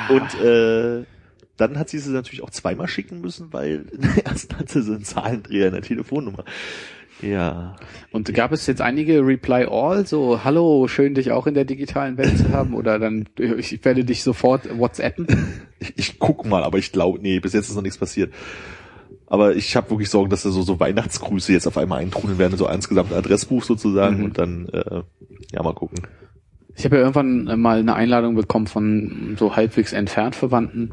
Und äh, dann hat sie sie natürlich auch zweimal schicken müssen, weil *laughs* in der ersten hatte sie einen Zahlendreher in der Telefonnummer. Ja. Und gab es jetzt einige Reply All, so Hallo, schön dich auch in der digitalen Welt zu haben oder dann ich werde dich sofort WhatsAppen? Ich, *laughs* ich guck mal, aber ich glaube, nee, bis jetzt ist noch nichts passiert. Aber ich habe wirklich Sorgen, dass da so, so Weihnachtsgrüße jetzt auf einmal eintrudeln werden, so insgesamt Adressbuch sozusagen Mhm. und dann, äh, ja, mal gucken. Ich habe ja irgendwann mal eine Einladung bekommen von so halbwegs entfernt Verwandten,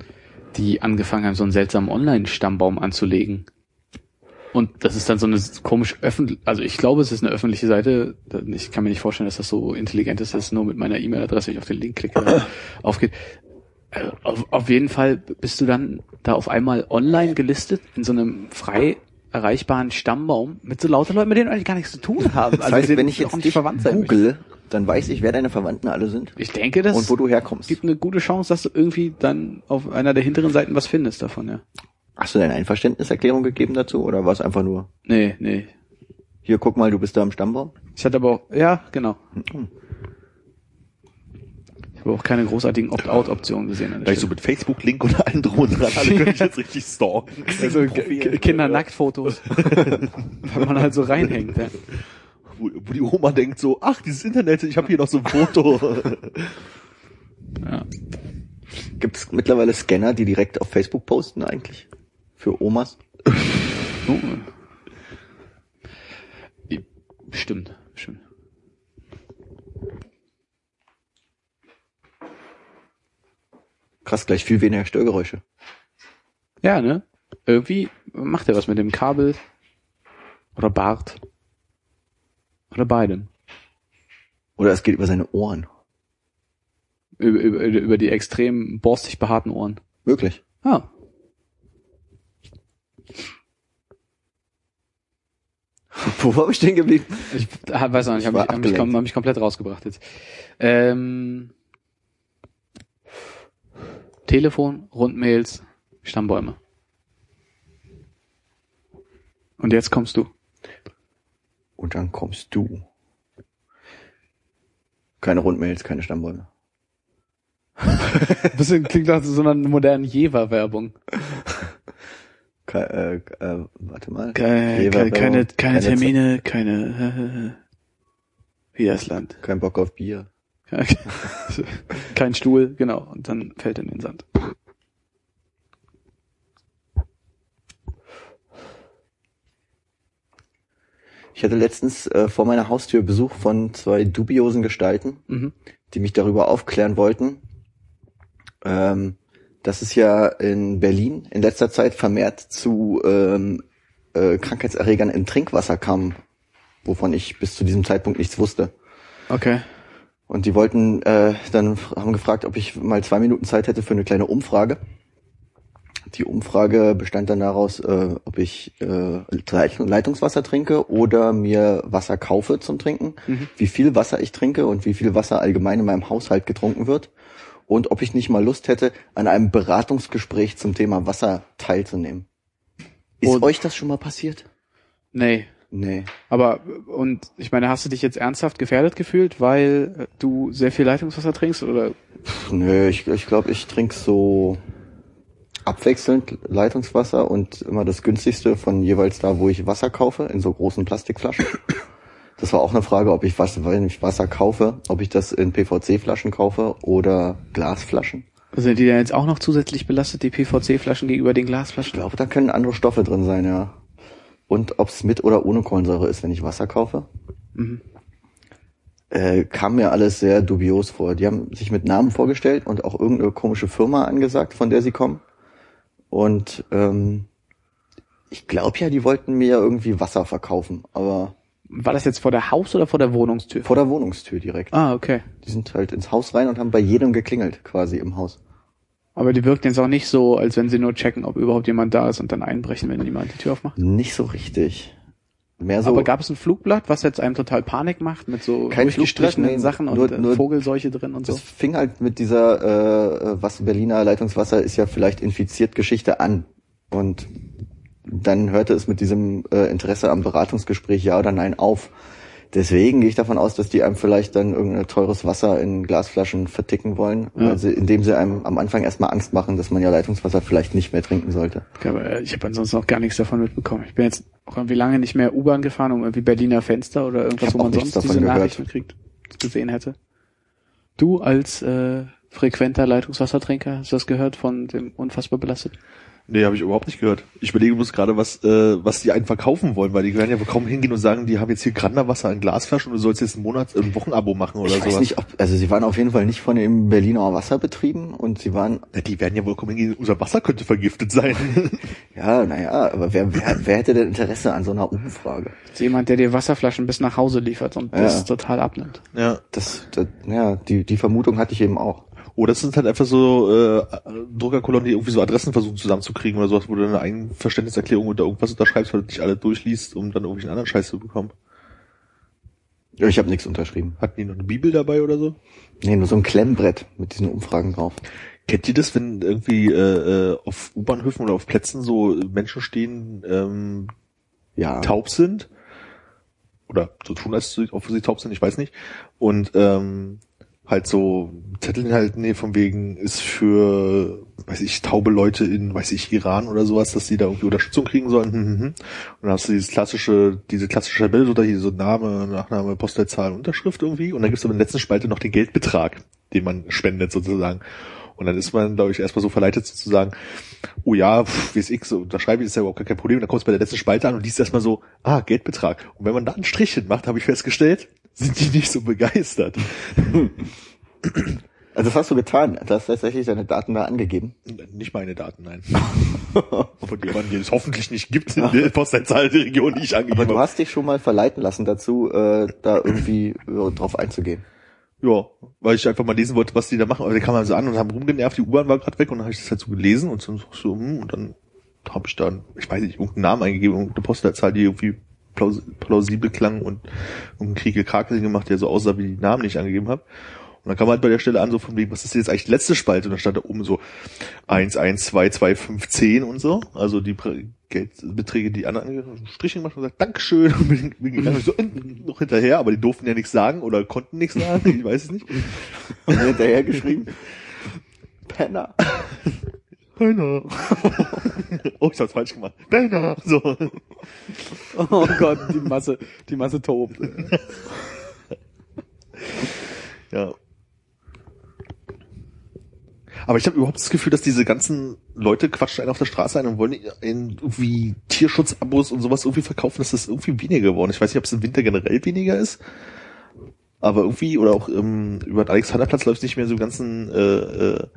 die angefangen haben, so einen seltsamen Online-Stammbaum anzulegen. Und das ist dann so eine komisch öffentlich, also ich glaube, es ist eine öffentliche Seite. Ich kann mir nicht vorstellen, dass das so intelligent ist, dass es nur mit meiner E-Mail-Adresse, wenn ich auf den Link klicke, *clears throat* aufgeht. Äh, Auf, auf jeden Fall bist du dann da auf einmal online gelistet in so einem frei erreichbaren Stammbaum mit so lauter Leuten, mit denen du eigentlich gar nichts zu tun haben. Das heißt, die wenn ich jetzt nicht verwandt sein google, dann weiß ich, wer deine Verwandten alle sind Ich denke, das und wo du herkommst. gibt eine gute Chance, dass du irgendwie dann auf einer der hinteren Seiten was findest davon, ja. Hast du deine Einverständniserklärung gegeben dazu oder war es einfach nur, Nee, nee. hier guck mal, du bist da im Stammbaum? Ich hatte aber auch, ja, genau. Ich habe auch keine großartigen Opt-out-Optionen gesehen. Gleich so mit Facebook-Link und allen drum und dran, alle können ich jetzt richtig stalken. *laughs* also, Kinder-Nacktfotos, *laughs* weil man halt so reinhängt. Ja. Wo, wo die Oma denkt so, ach, dieses Internet, ich habe hier noch so ein Foto. *laughs* Ja. Gibt es mittlerweile Scanner, die direkt auf Facebook posten eigentlich? Für Omas? Oh. Bestimmt, bestimmt. Krass, gleich viel weniger Störgeräusche. Ja, ne? Irgendwie macht er was mit dem Kabel. Oder Bart. Oder beiden. Oder es geht über seine Ohren. Über, über, über die extrem borstig behaarten Ohren. Wirklich. Ah. *laughs* Wo war ich stehen geblieben? Ich ah, weiß auch nicht, Ich habe mich, hab mich, hab mich komplett rausgebracht jetzt. Ähm, Telefon, Rundmails, Stammbäume. Und jetzt kommst du. Und dann kommst du. Keine Rundmails, keine Stammbäume. *laughs* Bisschen klingt nach so einer modernen Jever-Werbung. Äh, äh, warte mal. Keine, keine, keine, keine Termine, keine, äh, wie das Land. Kein Bock auf Bier. *laughs* Kein Stuhl, genau. Und dann fällt er in den Sand. Ich hatte letztens äh, vor meiner Haustür Besuch von zwei dubiosen Gestalten, Mhm. die mich darüber aufklären wollten, ähm, dass es ja in Berlin in letzter Zeit vermehrt zu ähm, äh, Krankheitserregern im Trinkwasser kam, wovon ich bis zu diesem Zeitpunkt nichts wusste. Okay. Und die wollten äh, dann haben gefragt, ob ich mal zwei Minuten Zeit hätte für eine kleine Umfrage. Die Umfrage bestand dann daraus, äh, ob ich äh, Leit- Leitungswasser trinke oder mir Wasser kaufe zum Trinken, Mhm. wie viel Wasser ich trinke und wie viel Wasser allgemein in meinem Haushalt getrunken wird und ob ich nicht mal Lust hätte, an einem Beratungsgespräch zum Thema Wasser teilzunehmen. Ist Und- euch das schon mal passiert? Nee. Nee. Aber, und ich meine, hast du dich jetzt ernsthaft gefährdet gefühlt, weil du sehr viel Leitungswasser trinkst oder? Nö, ich, ich glaube, ich trinke so abwechselnd Leitungswasser und immer das günstigste von jeweils da, wo ich Wasser kaufe, in so großen Plastikflaschen. Das war auch eine Frage, ob ich was, wenn ich Wasser kaufe, ob ich das in PVC-Flaschen kaufe oder Glasflaschen. Sind die denn jetzt auch noch zusätzlich belastet, die PVC-Flaschen gegenüber den Ich Glasflaschen? glaube, da können andere Stoffe drin sein, ja. Und ob es mit oder ohne Kohlensäure ist, wenn ich Wasser kaufe. Mhm. äh, kam mir alles sehr dubios vor. Die haben sich mit Namen vorgestellt und auch irgendeine komische Firma angesagt, von der sie kommen. Und ähm, ich glaube ja, die wollten mir ja irgendwie Wasser verkaufen, aber War das jetzt vor der Haus- oder vor der Wohnungstür? Vor der Wohnungstür direkt. Ah, okay. Die sind halt ins Haus rein und haben bei jedem geklingelt, quasi im Haus. Aber die wirken jetzt auch nicht so, als wenn sie nur checken, ob überhaupt jemand da ist und dann einbrechen, wenn jemand die Tür aufmacht. Nicht so richtig. Mehr so. Aber gab es ein Flugblatt, was jetzt einem total Panik macht, mit so Kein durchgestrichenen Flugblatt, nee, Sachen und nur- äh, nur- Vogelseuche drin und so? Das fing halt mit dieser äh, was Berliner Leitungswasser ist ja vielleicht infiziert Geschichte an. Und dann hörte es mit diesem äh, Interesse am Beratungsgespräch ja oder nein auf. Deswegen gehe ich davon aus, dass die einem vielleicht dann irgendein teures Wasser in Glasflaschen verticken wollen, Ja. sie, indem sie einem am Anfang erstmal Angst machen, dass man ja Leitungswasser vielleicht nicht mehr trinken sollte. Okay, aber äh, ich habe ansonsten auch gar nichts davon mitbekommen. Ich bin jetzt auch irgendwie lange nicht mehr U-Bahn gefahren, um irgendwie Berliner Fenster oder irgendwas, wo man sonst diese gehört. Nachrichten kriegt, gesehen hätte. Du als äh, frequenter Leitungswassertrinker, hast du das gehört von dem unfassbar belastet? Nee, habe ich überhaupt nicht gehört. Ich überlege bloß gerade, was, äh, was die einen verkaufen wollen, weil die werden ja wohl kaum hingehen und sagen, die haben jetzt hier Granderwasser in Glasflaschen und du sollst jetzt einen Monat, ein Wochenabo machen oder ich sowas. weiß nicht, ob, also sie waren auf jeden Fall nicht von dem Berliner Wasser betrieben und sie waren, Na, die werden ja wohl kaum hingehen, unser Wasser könnte vergiftet sein. *laughs* ja, naja, aber wer, wer, wer hätte denn Interesse an so einer Umfrage? Jemand, der dir Wasserflaschen bis nach Hause liefert und Ja. das total abnimmt. ja. Das, das ja, die, die Vermutung hatte ich eben auch. Oder es sind halt einfach so äh, Druckerkolonnen, die irgendwie so Adressen versuchen zusammenzukriegen oder sowas, wo du eine Einverständniserklärung oder irgendwas unterschreibst, weil du dich alle durchliest, um dann irgendwie einen anderen Scheiß zu bekommen. Ja, Ich habe nichts unterschrieben. Hatten die noch eine Bibel dabei oder so? Nee, nur so ein Klemmbrett mit diesen Umfragen drauf. Kennt ihr das, wenn irgendwie äh, auf U-Bahnhöfen oder auf Plätzen so Menschen stehen, ähm, Ja. taub sind? Oder so tun, als ob sie taub sind, ich weiß nicht. Und ähm, halt so Zettel halt, nee, von wegen ist für, weiß ich, taube Leute in, weiß ich, Iran oder sowas, dass die da irgendwie Unterstützung kriegen sollen. Hm, hm, hm. Und dann hast du dieses klassische, diese klassische Tabelle oder hier so Name, Nachname, Postleitzahl, Unterschrift irgendwie. Und dann gibt's aber in der letzten Spalte noch den Geldbetrag, den man spendet sozusagen. Und dann ist man, glaube ich, erstmal so verleitet sozusagen, oh ja, wie ist X, so, da schreibe ich, ist ja überhaupt gar kein Problem. Dann kommst du bei der letzten Spalte an und liest erstmal so, ah, Geldbetrag. Und wenn man da ein Strichchen macht, habe ich festgestellt, *laughs* sind die nicht so begeistert. *laughs* Also das hast du getan. Du hast tatsächlich deine Daten da angegeben. Nicht meine Daten, nein. Von jemandem, den es hoffentlich nicht gibt in der Postleitzahl der Region, die ich angegeben Aber du habe. hast dich schon mal verleiten lassen dazu, äh, da irgendwie äh, drauf einzugehen. Ja, weil ich einfach mal lesen wollte, was die da machen. Aber die kamen halt so an und haben rumgenervt, die U-Bahn war gerade weg und dann habe ich das halt so gelesen und so, so hm, und dann habe ich dann, ich weiß nicht, irgendeinen Namen eingegeben, irgendeine Postleitzahl, die irgendwie plaus plausibel klang und irgendeinen Kriegelkrakel gemacht, der so aussah wie die Namen, ich angegeben habe. Und dann kam halt bei der Stelle an, so von wegen, was ist jetzt eigentlich die letzte Spalte? Und dann stand da oben so 1, 1, 2, 2, 5, 10 und so. Also die Geldbeträge, die anderen Striche gemacht und gesagt, Dankeschön. Und bin, bin gegangen, so, noch hinterher, aber die durften ja nichts sagen oder konnten nichts sagen, ich weiß es nicht. Und hinterher geschrieben. Penner. Penner. oh, ich hab's falsch gemacht. Penner. So. Oh Gott, die Masse, die Masse tobt. Ja. Aber ich habe überhaupt das Gefühl, dass diese ganzen Leute quatschen einen auf der Straße ein und wollen irgendwie Tierschutzabos und sowas irgendwie verkaufen, dass das irgendwie weniger geworden ist. Ich weiß nicht, ob es im Winter generell weniger ist. Aber irgendwie, oder auch ähm, über den Alexanderplatz läuft nicht mehr so ganzen äh, äh,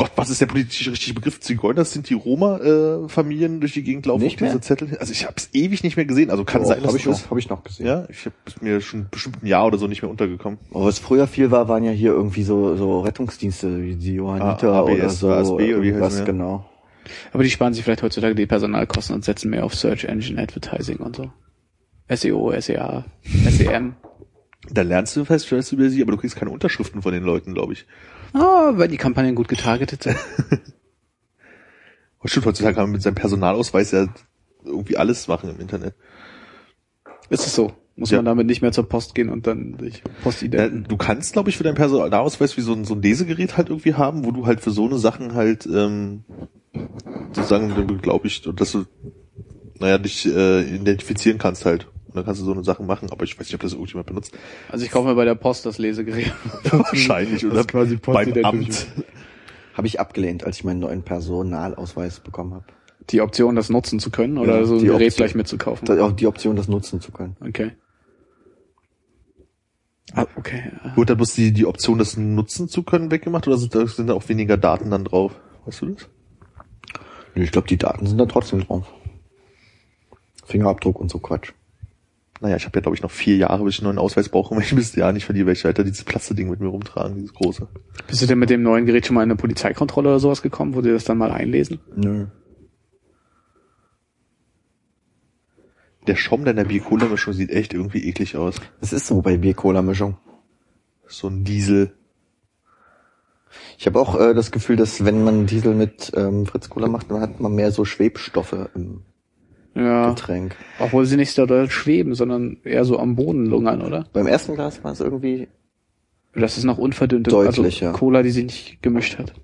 Gott, was ist der politisch richtige Begriff? Zigeuner sind die Roma-Familien durch die Gegend laufen Nicht auf diese? Zettel. Also ich habe es ewig nicht mehr gesehen. Also kann Oh, sein, dass habe ich, es das, noch- hab ich noch gesehen. ja, ich habe mir schon bestimmt ein Jahr oder so nicht mehr untergekommen. Aber was früher viel war, waren ja hier irgendwie so, so Rettungsdienste wie die Johanniter Ah, ABS, oder so. ASB oder wie die? genau. Aber die sparen sich vielleicht heutzutage die Personalkosten und setzen mehr auf Search Engine Advertising und so. SEO, SEA, SEM. Da lernst du fest, stellst du über sie, aber du kriegst keine Unterschriften von den Leuten, glaube ich. Ah, weil die Kampagnen gut getargetet sind. *laughs* Stimmt, heutzutage kann man mit seinem Personalausweis ja irgendwie alles machen im Internet. Ist es so? Muss Ja. man damit nicht mehr zur Post gehen und dann sich Ja, Postidenten? du kannst, glaube ich, für deinen Personalausweis wie so ein, so ein Lesegerät halt irgendwie haben, wo du halt für so eine Sachen halt ähm, sozusagen, glaube ich, dass du naja, dich äh, identifizieren kannst halt. Und dann kannst du so eine Sachen machen, aber ich weiß nicht, ob das irgendjemand benutzt. Also ich kaufe mir bei der Post das Lesegerät. *laughs* Wahrscheinlich. Das Oder quasi beim postidentisch. Amt. Habe ich abgelehnt, als ich meinen neuen Personalausweis bekommen habe. Die Option, das nutzen zu können oder Ja, so ein die Gerät Option. gleich mitzukaufen. Da- Auch die Option, das nutzen zu können. Okay. Ah, okay. ja. Wurde da bloß die, die Option, das nutzen zu können, weggemacht oder sind da, sind da auch weniger Daten dann drauf? Weißt du das? Nö, Ich glaube, die Daten sind da trotzdem drauf. Fingerabdruck und so Quatsch. Naja, ich habe ja glaube ich noch vier Jahre, bis ich einen neuen Ausweis brauche, *laughs* wenn ich bis Jahr nicht verliere, werde ich weiter dieses Plastikding mit mir rumtragen, dieses große. Bist du denn mit dem neuen Gerät schon mal in eine Polizeikontrolle oder sowas gekommen, wo die das dann mal einlesen? Nö. Der Schaum deiner Bier-Cola-Mischung sieht echt irgendwie eklig aus. Es ist so bei Bier-Cola-Mischung. So ein Diesel. Ich habe auch äh, das Gefühl, dass wenn man Diesel mit ähm, Fritz-Cola macht, dann hat man mehr so Schwebstoffe im Ja. Getränk. Obwohl sie nicht so doll schweben, sondern eher so am Boden lungern, oder? Beim ersten Glas war es irgendwie Das ist noch unverdünnte Deutlicher. Also Cola, die sie nicht gemischt hat.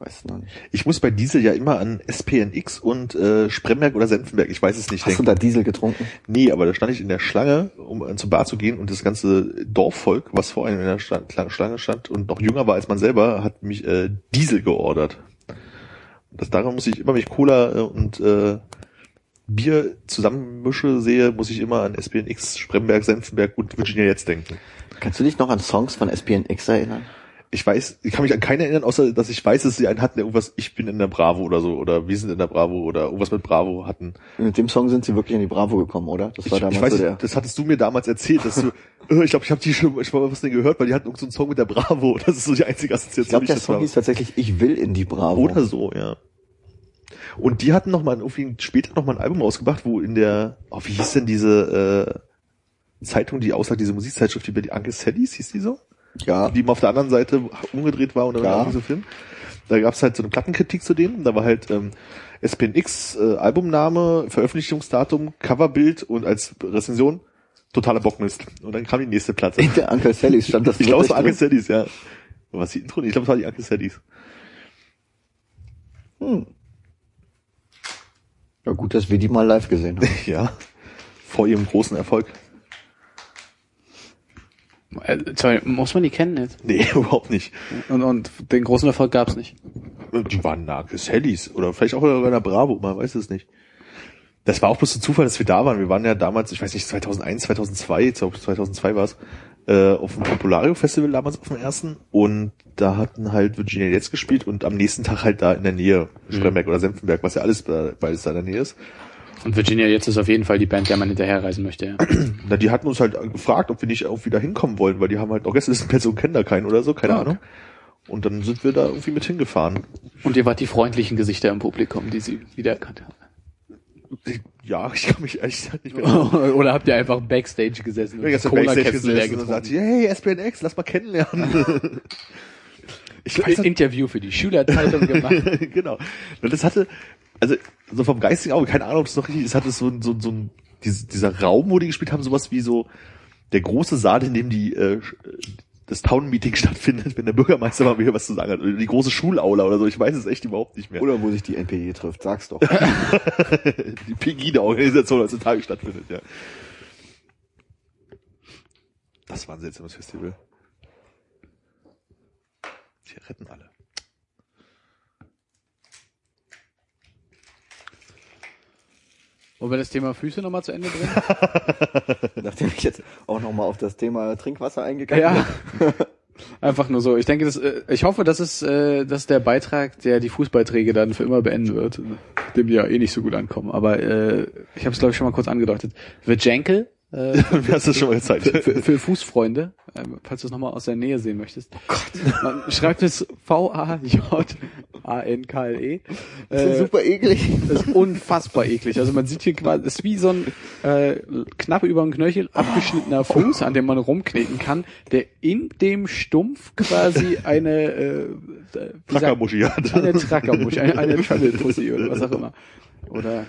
Weiß noch nicht. Ich muss bei Diesel ja immer an SPNX und äh, Spremberg oder Senfenberg, ich weiß es nicht, Hast du denken. da Diesel getrunken? Nee, aber da stand ich in der Schlange, um äh, zur Bar zu gehen und das ganze Dorfvolk, was vor einem in der Schlange stand und noch jünger war als man selber, hat mich äh, Diesel geordert. Das daran muss ich immer, wenn ich Cola äh, und äh, Bier zusammenmische sehe, muss ich immer an SPNX, Spremberg, Senfenberg und Virginia jetzt denken. Kannst du dich noch an Songs von SPNX erinnern? Ich weiß, ich kann mich an keinen erinnern, außer dass ich weiß, dass sie einen hatten, der irgendwas, ich bin in der Bravo oder so, oder wir sind in der Bravo oder irgendwas mit Bravo hatten. Mit dem Song sind sie wirklich in die Bravo gekommen, oder? Das war Ich, damals ich weiß so der. das hattest du mir damals erzählt, dass du, *laughs* ich glaube, ich habe die schon, ich mal was denn gehört, weil die hatten irgend so einen Song mit der Bravo. *laughs* Das ist so die einzige Assoziation. Ich glaube, der das Song hieß tatsächlich Ich will in die Bravo. Oder so, ja. Und die hatten noch mal irgendwie später noch mal ein Album rausgebracht, wo in der, oh, wie hieß denn diese äh, Zeitung, die aussagt, diese Musikzeitschrift über die Uncle Sallys, hieß die so? Ja. die mal auf der anderen Seite umgedreht war und dann Ja. so Film. Da gab es halt so eine Plattenkritik zu denen. Da war halt ähm, SPNX, äh, Albumname, Veröffentlichungsdatum, Coverbild und als Rezension totaler Bockmist. Und dann kam die nächste Platte. In *laughs* der Uncle Sallys stand das Ich glaube, es war Uncle Sallys, ja. Was die Intro? Ich glaube, es war die Uncle Sallys. Hm. Ja, gut, dass wir die mal live gesehen haben. *laughs* Ja. Vor ihrem großen Erfolg. Äh, sorry, muss man die kennen jetzt? Nee, *laughs* überhaupt nicht. Und, und den großen Erfolg gab's nicht. Die waren Uncle Sallys. Oder vielleicht auch bei der Bravo, man weiß es nicht. Das war auch bloß ein Zufall, dass wir da waren. Wir waren ja damals, ich weiß nicht, 2001, 2002, ich glaube 2002 war es, äh, auf dem Populario Festival damals auf dem ersten. Und da hatten halt Virginia jetzt gespielt und am nächsten Tag halt da in der Nähe, Spremberg oder Senftenberg, was ja alles bei- beides da in der Nähe ist. Und Virginia jetzt ist auf jeden Fall die Band, der man hinterherreisen möchte, ja. *clears throat* Na, die hatten uns halt gefragt, ob wir nicht auch wieder hinkommen wollen, weil die haben halt auch Gästelisten kennen da keinen oder so, keine Ah, Ahnung. Und dann sind wir da irgendwie mit hingefahren. Und ihr wart die freundlichen Gesichter im Publikum, die sie wiedererkannt haben. Ja, *laughs* ich kann mich echt nicht mehr *laughs* Oder habt ihr einfach Backstage gesessen und Cola-Kästen gesessen und getrunken? hey, SPNX, lass mal kennenlernen. *laughs* ich weiß Ein Interview für die Schülerzeitung gemacht. genau. Und das hatte, also so vom geistigen Auge, keine Ahnung, ob es noch richtig ist, hatte so, ein- so, ein- so ein, diese, dieser Raum, wo die gespielt haben, sowas wie so der große Saal, in dem die äh, das Town-Meeting *laughs* stattfindet, wenn der Bürgermeister mal wieder was zu sagen hat. Oder die große Schulaula oder so, ich weiß es echt überhaupt nicht mehr. Oder wo sich die NPD trifft, sag's doch. *laughs* die Pegida-Organisation heutzutage stattfindet, ja. Das war ein seltsames Festival. Die retten alle. Wollen wir das Thema Füße nochmal zu Ende bringen? *laughs* Nachdem ich jetzt auch nochmal auf das Thema Trinkwasser eingegangen Ja. bin. *laughs* Einfach nur so. Ich denke, das, äh, ich hoffe, das ist, äh, das ist der Beitrag, der die Fußbeiträge dann für immer beenden wird, dem die ja eh nicht so gut ankommen. Aber äh, ich habe es glaube ich schon mal kurz angedeutet. Virjankel, äh, *laughs* hast du schon mal gezeigt? für, für Fußfreunde, ähm, falls du es nochmal aus der Nähe sehen möchtest. Man schreibt es V-A-J-A-N-K-L-E. Das ist Äh, super eklig. das ist unfassbar eklig. Also man sieht hier quasi, es ist wie so ein äh, knapp über dem Knöchel abgeschnittener Fuß, an dem man rumkneten kann, der in dem Stumpf quasi eine äh, sagt- Trackermuschi hat. eine Trackermuschi, eine, eine Travel-Pussy oder was auch immer. Oder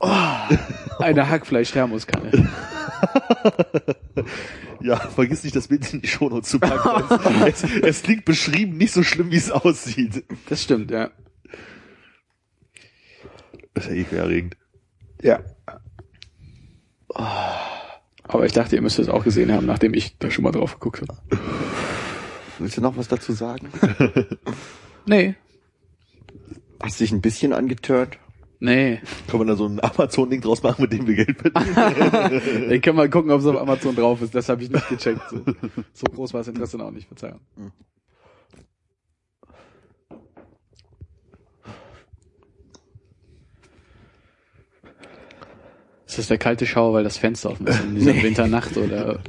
oh, eine Hackfleisch-Thermoskanne. Ja, vergiss nicht, das Bild in die Shownotes zu packen. es, es, klingt beschrieben nicht so schlimm, wie es aussieht. Das stimmt, ja. Das ist ja ekelerregend. Ja. Aber ich dachte, ihr müsst es auch gesehen haben, nachdem ich da schon mal drauf geguckt habe. Willst du noch was dazu sagen? Nee, Hast dich ein bisschen angetört? Nee. Können wir da so ein Amazon-Ding draus machen, mit dem wir Geld verdienen? *laughs* Ich kann mal gucken, ob es auf Amazon drauf ist. Das habe ich nicht gecheckt. So, so groß war das Interesse auch nicht, Verzeihung. Ist das der kalte Schauer, weil das Fenster offen ist in dieser Winternacht oder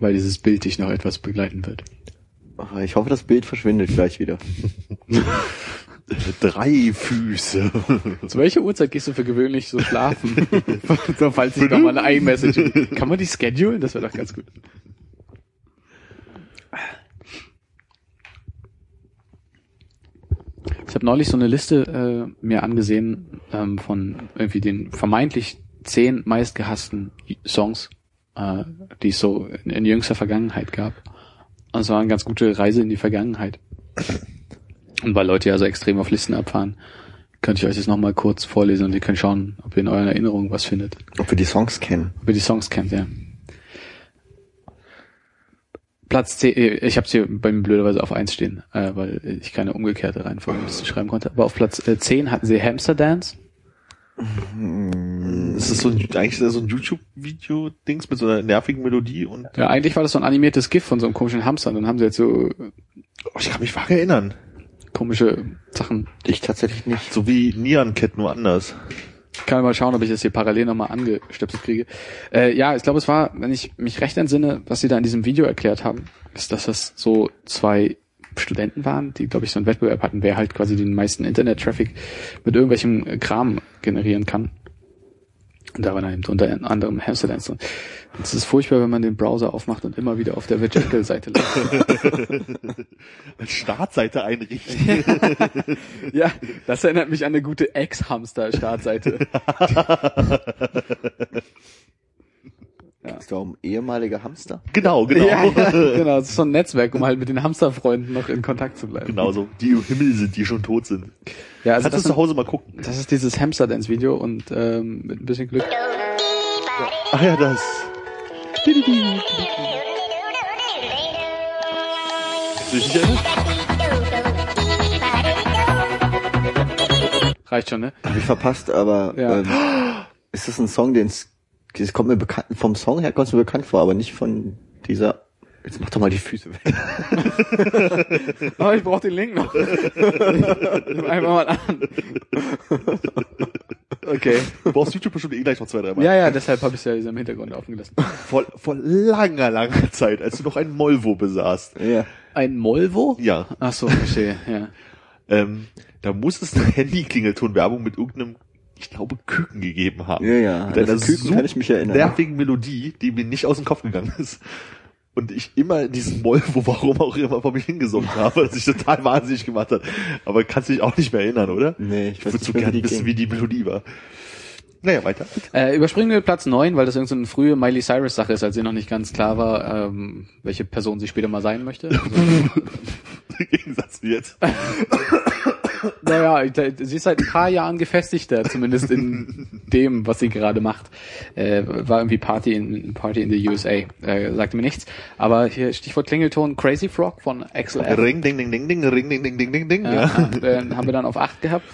weil dieses Bild dich noch etwas begleiten wird? Ah, Ich hoffe, das Bild verschwindet gleich wieder. *laughs* Drei Füße. *laughs* Zu welcher Uhrzeit gehst du für gewöhnlich so schlafen? *laughs* so, falls ich nochmal eine iMessage. Kann man die schedulen? Das wäre doch ganz gut. Ich habe neulich so eine Liste äh, mir angesehen ähm, von irgendwie den vermeintlich zehn meistgehassten Songs, äh, die es so in, in jüngster Vergangenheit gab. Und es war eine ganz gute Reise in die Vergangenheit. Und weil Leute ja so extrem auf Listen abfahren, könnte ich euch das nochmal kurz vorlesen und ihr könnt schauen, ob ihr in euren Erinnerungen was findet. Ob wir die Songs kennen. Ob ihr die Songs kennt, ja. Platz 10, äh, ich habe hier bei mir blöderweise auf 1 stehen, äh, weil ich keine umgekehrte Reihenfolge schreiben konnte. Aber auf Platz äh, 10 hatten sie Hamster Dance. Ist das so ein, eigentlich so ein YouTube-Video-Dings mit so einer nervigen Melodie und Ja, eigentlich war das so ein animiertes GIF von so einem komischen Hamster. Und dann haben sie jetzt so oh, ich kann mich vage erinnern. Komische Sachen. Ich tatsächlich nicht. So wie Neon Cat, nur anders. Ich kann mal schauen, ob ich das hier parallel nochmal angestöpselt kriege. Äh, ja, ich glaube, es war, wenn ich mich recht entsinne, was sie da in diesem Video erklärt haben, ist, dass das so zwei Studenten waren, die, glaube ich, so einen Wettbewerb hatten, wer halt quasi den meisten Internet-Traffic mit irgendwelchem Kram generieren kann. Und da war dann eben unter anderem Hamster Dance drin. Es ist furchtbar, wenn man den Browser aufmacht und immer wieder auf der Vegetal-Seite landet. *laughs* Als Startseite einrichten. *laughs* ja, das erinnert mich an eine gute Ex-Hamster-Startseite. Ist da um ehemalige Hamster? genau, *laughs* genau. Ja, ja, genau, das ist so ein Netzwerk, um halt mit den Hamsterfreunden noch in Kontakt zu bleiben. Genau so. Die im Himmel sind, die schon tot sind. Ja, also Kannst du das, zu Hause mal gucken. das ist dieses Hamster Dance Video und ähm, mit ein bisschen Glück. Ach ja, das. Reicht schon, ne? Hab ich verpasst, aber Ja. ähm, ist das ein Song, den es kommt mir bekannt vom Song her kommt es mir bekannt vor, aber nicht von dieser Jetzt mach doch mal die Füße weg. *laughs* Oh, ich brauche den Link noch. Nimm einfach mal an. Okay. Du brauchst YouTube bestimmt eh gleich noch zwei, drei Mal. Ja, ja, deshalb habe ich es ja im Hintergrund offen gelassen. Vor, vor langer, langer Zeit, als du noch ein Molvo besaßt. ja. Ein Molvo? Ja. Ach so, verstehe, ja. Ähm, da muss es eine Handy-Klingelton-Werbung mit irgendeinem, ich glaube, Küken gegeben haben. Ja, ja. Mit einer Küken kann ich mich erinnern. nervigen Melodie, die mir nicht aus dem Kopf gegangen ist. Und ich immer diesen Molvo, *laughs* warum auch immer, vor mich hingesungen *laughs* habe, was sich total wahnsinnig gemacht hat. Aber kannst dich auch nicht mehr erinnern, oder? Nee, ich Ich würde so gerne wie wissen, wie die Melodie war. Naja, weiter. Äh, überspringen wir Platz 9, weil das irgendeine so eine frühe Miley Cyrus Sache ist, als ihr noch nicht ganz klar war, ähm, welche Person sie später mal sein möchte. *laughs* Also, Im Gegensatz zu jetzt. Naja, sie ist seit ein paar Jahren gefestigter, zumindest in dem, was sie gerade macht. Äh, war irgendwie Party in Party in the USA. Äh, sagte mir nichts. Aber hier Stichwort Klingelton Crazy Frog von Axel F. Ring, ding, ding, ding, ding, ring, ding, ding, ding, ding, ding. Ja, *laughs* Ja. äh, haben wir dann auf 8 gehabt.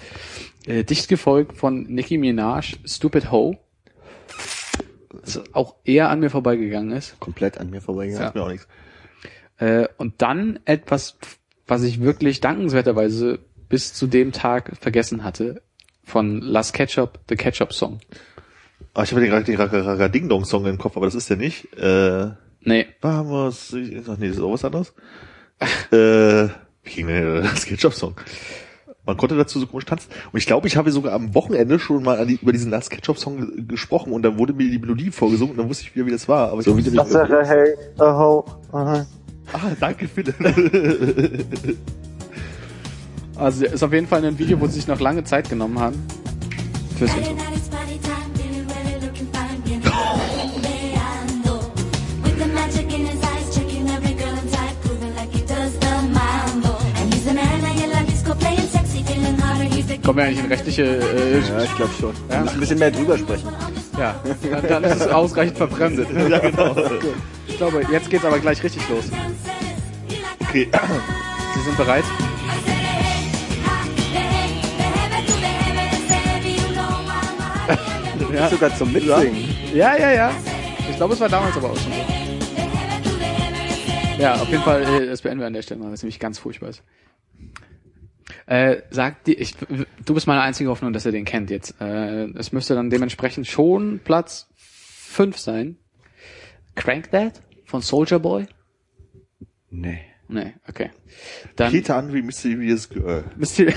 Äh, dicht gefolgt von Nicki Minaj, Stupid Ho. Das auch eher an mir vorbeigegangen ist. Komplett an mir vorbeigegangen. Sagt mir auch nichts. Äh, und dann etwas, was ich wirklich dankenswerterweise bis zu dem Tag vergessen hatte, von Las Ketchup, The Ketchup Song. Ah, ich habe den gerade den Raga Ding Dong Song im Kopf, aber das ist der nicht. Äh, Nee, Vamos, nee, das ist auch was anderes. äh, wie ging denn das Ketchup Song? Man konnte dazu so komisch tanzen. Und ich glaube, ich habe sogar am Wochenende schon mal an die, über diesen Last Ketchup Song ge- gesprochen und dann wurde mir die Melodie vorgesungen und dann wusste ich wieder, wie das war. Aber ich So wie Sache, hey, oh, aha. Ah, danke, Philipp. Also ist auf jeden Fall ein Video, wo sie sich noch lange Zeit genommen haben. Fürs Intro. Kommen wir eigentlich in rechtliche, äh, Ja, ich glaube schon. Wir Ja. müssen ein bisschen mehr drüber sprechen. ja, dann, dann ist es ausreichend verfremdet. *laughs* ja, genau. Ich glaube, jetzt geht's aber gleich richtig los. Okay. Sie sind bereit? Ja, Sogar zum Mitsingen. ja, ja. ja. Ich glaube, es war damals aber auch schon so. Ja, auf jeden Fall, äh, das beenden wir an der Stelle mal, was nämlich ganz furchtbar ist. Äh, sagt die, ich, du bist meine einzige Hoffnung, dass er den kennt jetzt. Äh, es müsste dann dementsprechend schon Platz 5 sein. Crank That von Soldier Boy? Nee. Nee, okay. Dann Peter Andre Mysterious Girl. Mystery.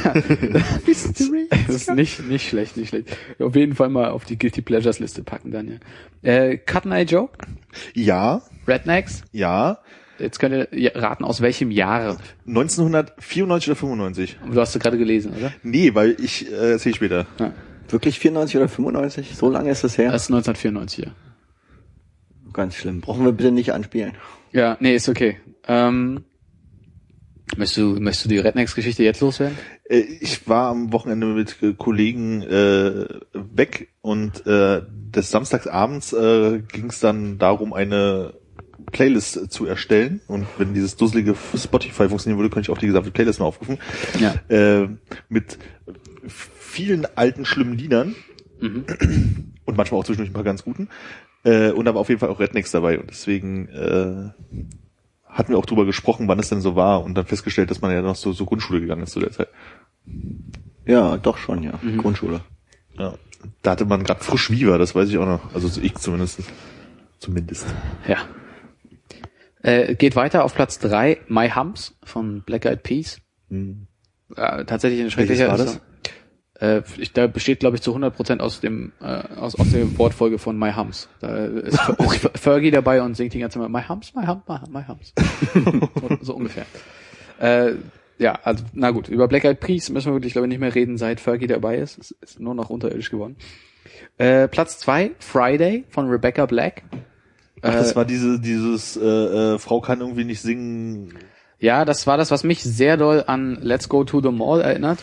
Mystery. *laughs* *laughs* Das ist nicht, nicht schlecht, nicht schlecht. Auf jeden Fall mal auf die Guilty Pleasures Liste packen, Daniel. Äh, Cut Eye Joe? Ja, Rednecks? ja. Jetzt könnt ihr ja raten, aus welchem Jahr. 1994 oder 95? Du hast du gerade gelesen, oder? Nee, weil ich äh, erzähl später. Wirklich 94 oder 95? So lange ist das her? Das ist 1994, ja. Ganz schlimm. Brauchen wir bitte nicht anspielen. Ja, nee, ist okay. Ähm, möchtest du, möchtest du die Rednecks-Geschichte jetzt loswerden? Äh, ich war am Wochenende mit äh, Kollegen äh, weg und äh, des Samstagsabends äh, ging es dann darum, eine Playlist zu erstellen. Und wenn dieses dusselige Spotify funktionieren würde, könnte ich auch die gesamte Playlist mal aufrufen. Ja. Äh, mit vielen alten, schlimmen Liedern. Mhm. Und manchmal auch zwischendurch ein paar ganz guten. Äh, und aber auf jeden Fall auch Rednecks dabei. Und deswegen äh, hatten wir auch drüber gesprochen, wann es denn so war. Und dann festgestellt, dass man ja noch so, so Grundschule gegangen ist zu der Zeit. Ja, doch schon, ja. Grundschule. Ja. Da hatte man gerade frisch Viva, das weiß ich auch noch. Also ich zumindest. Zumindest. Ja. Äh, geht weiter auf Platz drei My Humps von Black Eyed Peas. Hm. Äh, tatsächlich ein schrecklicher war das? Äh, ich, da besteht, glaube ich, zu 100% aus dem äh, aus, aus der Wortfolge von My Humps. Da ist, *laughs* Fergie dabei und singt die ganze Zeit My Humps, My Humps, My, Hum- my Humps. *laughs* so, so ungefähr. Äh, ja, also na gut, über Black Eyed Peas müssen wir wirklich, glaube ich, nicht mehr reden, seit Fergie dabei ist. Es ist nur noch unterirdisch geworden. Äh, Platz zwei Friday von Rebecca Black. Ach, das Äh, war diese, dieses äh, äh, Frau kann irgendwie nicht singen. Ja, das war das, was mich sehr doll an Let's Go to the Mall erinnert.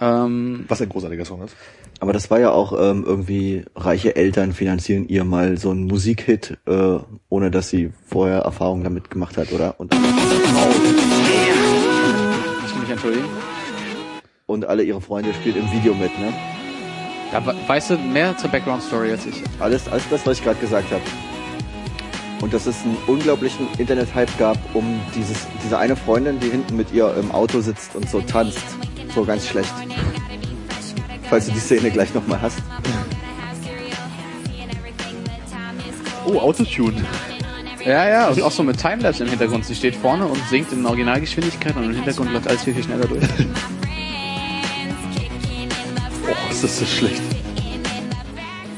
Ähm, Was ein großartiger Song ist. Aber das war ja auch ähm, irgendwie, reiche Eltern finanzieren ihr mal so einen Musikhit, äh, ohne dass sie vorher Erfahrung damit gemacht hat, oder? Und, ich mich entschuldigen. und alle ihre Freunde spielt im Video mit, ne? Da we- weißt du mehr zur Background Story als ich. Alles, alles das, was ich gerade gesagt habe. Und dass es einen unglaublichen Internet-Hype gab, um dieses, diese eine Freundin, die hinten mit ihr im Auto sitzt und so tanzt. So ganz schlecht. Falls du die Szene gleich nochmal hast. Oh, Autotune. Ja, ja, und auch so mit Timelapse im Hintergrund. Sie steht vorne und singt in Originalgeschwindigkeit und im Hintergrund läuft alles viel, viel schneller durch. Oh, ist das so schlecht.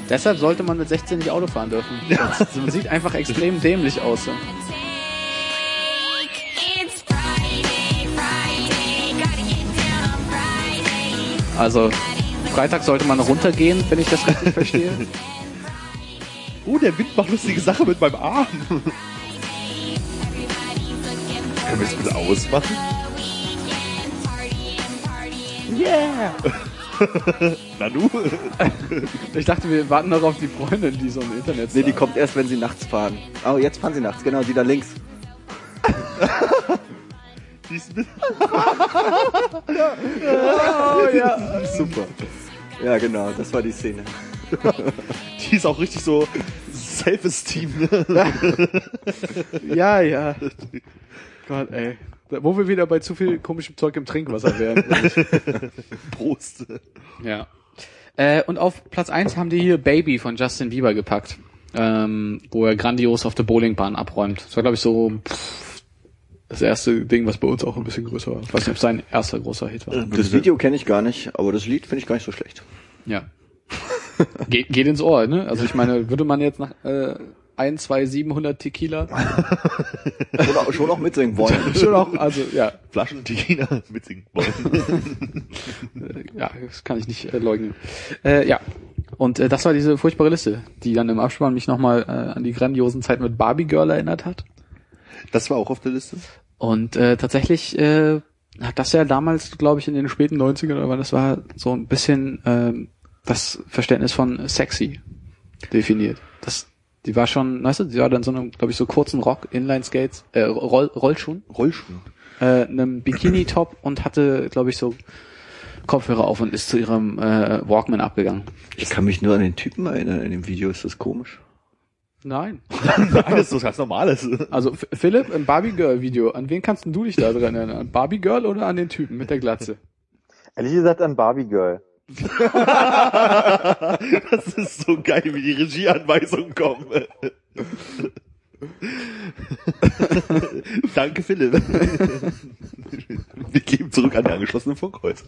Deshalb sollte man mit 16 nicht Auto fahren dürfen. Das- Man sieht einfach extrem dämlich aus. Also, Freitag sollte man runtergehen, wenn ich das richtig verstehe. *laughs* Oh, der Wind macht lustige Sache mit meinem Arm. *laughs* Können wir es bitte ausmachen? Yeah! *laughs* Nanu? Ich dachte, wir warten noch auf die Freundin, die so im Internet Nee, die kommt erst, wenn sie nachts fahren. Oh, jetzt fahren sie nachts, genau, die da links. *laughs* Oh, ja. Super. Ja, genau, das war die Szene. *laughs* Die ist auch richtig so Self-Esteem. Ne? *laughs* ja, ja. Gott, ey. Da- Wo wir wieder bei zu viel komischem Zeug im Trinkwasser wären. Prost. Ja. Äh, und auf Platz eins haben die hier Baby von Justin Bieber gepackt. Ähm, wo er grandios auf der Bowlingbahn abräumt. Das war, glaube ich, so pff, das erste Ding, was bei uns auch ein bisschen größer war. Ich weiß nicht, ob sein erster großer Hit war. Das Video kenne ich gar nicht, aber das Lied finde ich gar nicht so schlecht. Ja. Ge geht ins Ohr, ne? Also ich meine, würde man jetzt nach äh, ein, zwei, 700 Tequila *laughs* Schon auch, schon auch mitsingen wollen. *laughs* schon auch, also ja, Flaschen Tequila mitsingen wollen. *laughs* ja, das kann ich nicht äh, leugnen. Äh, ja. Und äh, das war diese furchtbare Liste, die dann im Abspann mich nochmal äh, an die grandiosen Zeiten mit Barbie Girl erinnert hat. Das war auch auf der Liste. Und äh, tatsächlich äh, hat das ja damals, glaube ich, in den späten 90ern oder wann das war, so ein bisschen ähm, das Verständnis von sexy definiert. Das, die war schon, weißt du, die war dann so einem, glaube ich, so kurzen Rock, Inline-Skates, äh, Roll, Rollschuhen, Rollschuh. äh, einem Bikini-Top und hatte, glaube ich, so Kopfhörer auf und ist zu ihrem äh, Walkman abgegangen. Ich kann mich nur an den Typen erinnern, in dem Video ist das komisch. Nein. *laughs* Alles so ganz Normales. Also Philipp, im Barbie Girl Video, an wen kannst du dich da dran erinnern? An Barbie Girl oder an den Typen mit der Glatze? Ehrlich gesagt an Barbie Girl. *laughs* das ist so geil, wie die Regieanweisungen kommen. *laughs* Danke, Philipp. Wir geben zurück an die angeschlossenen Funkhäuser.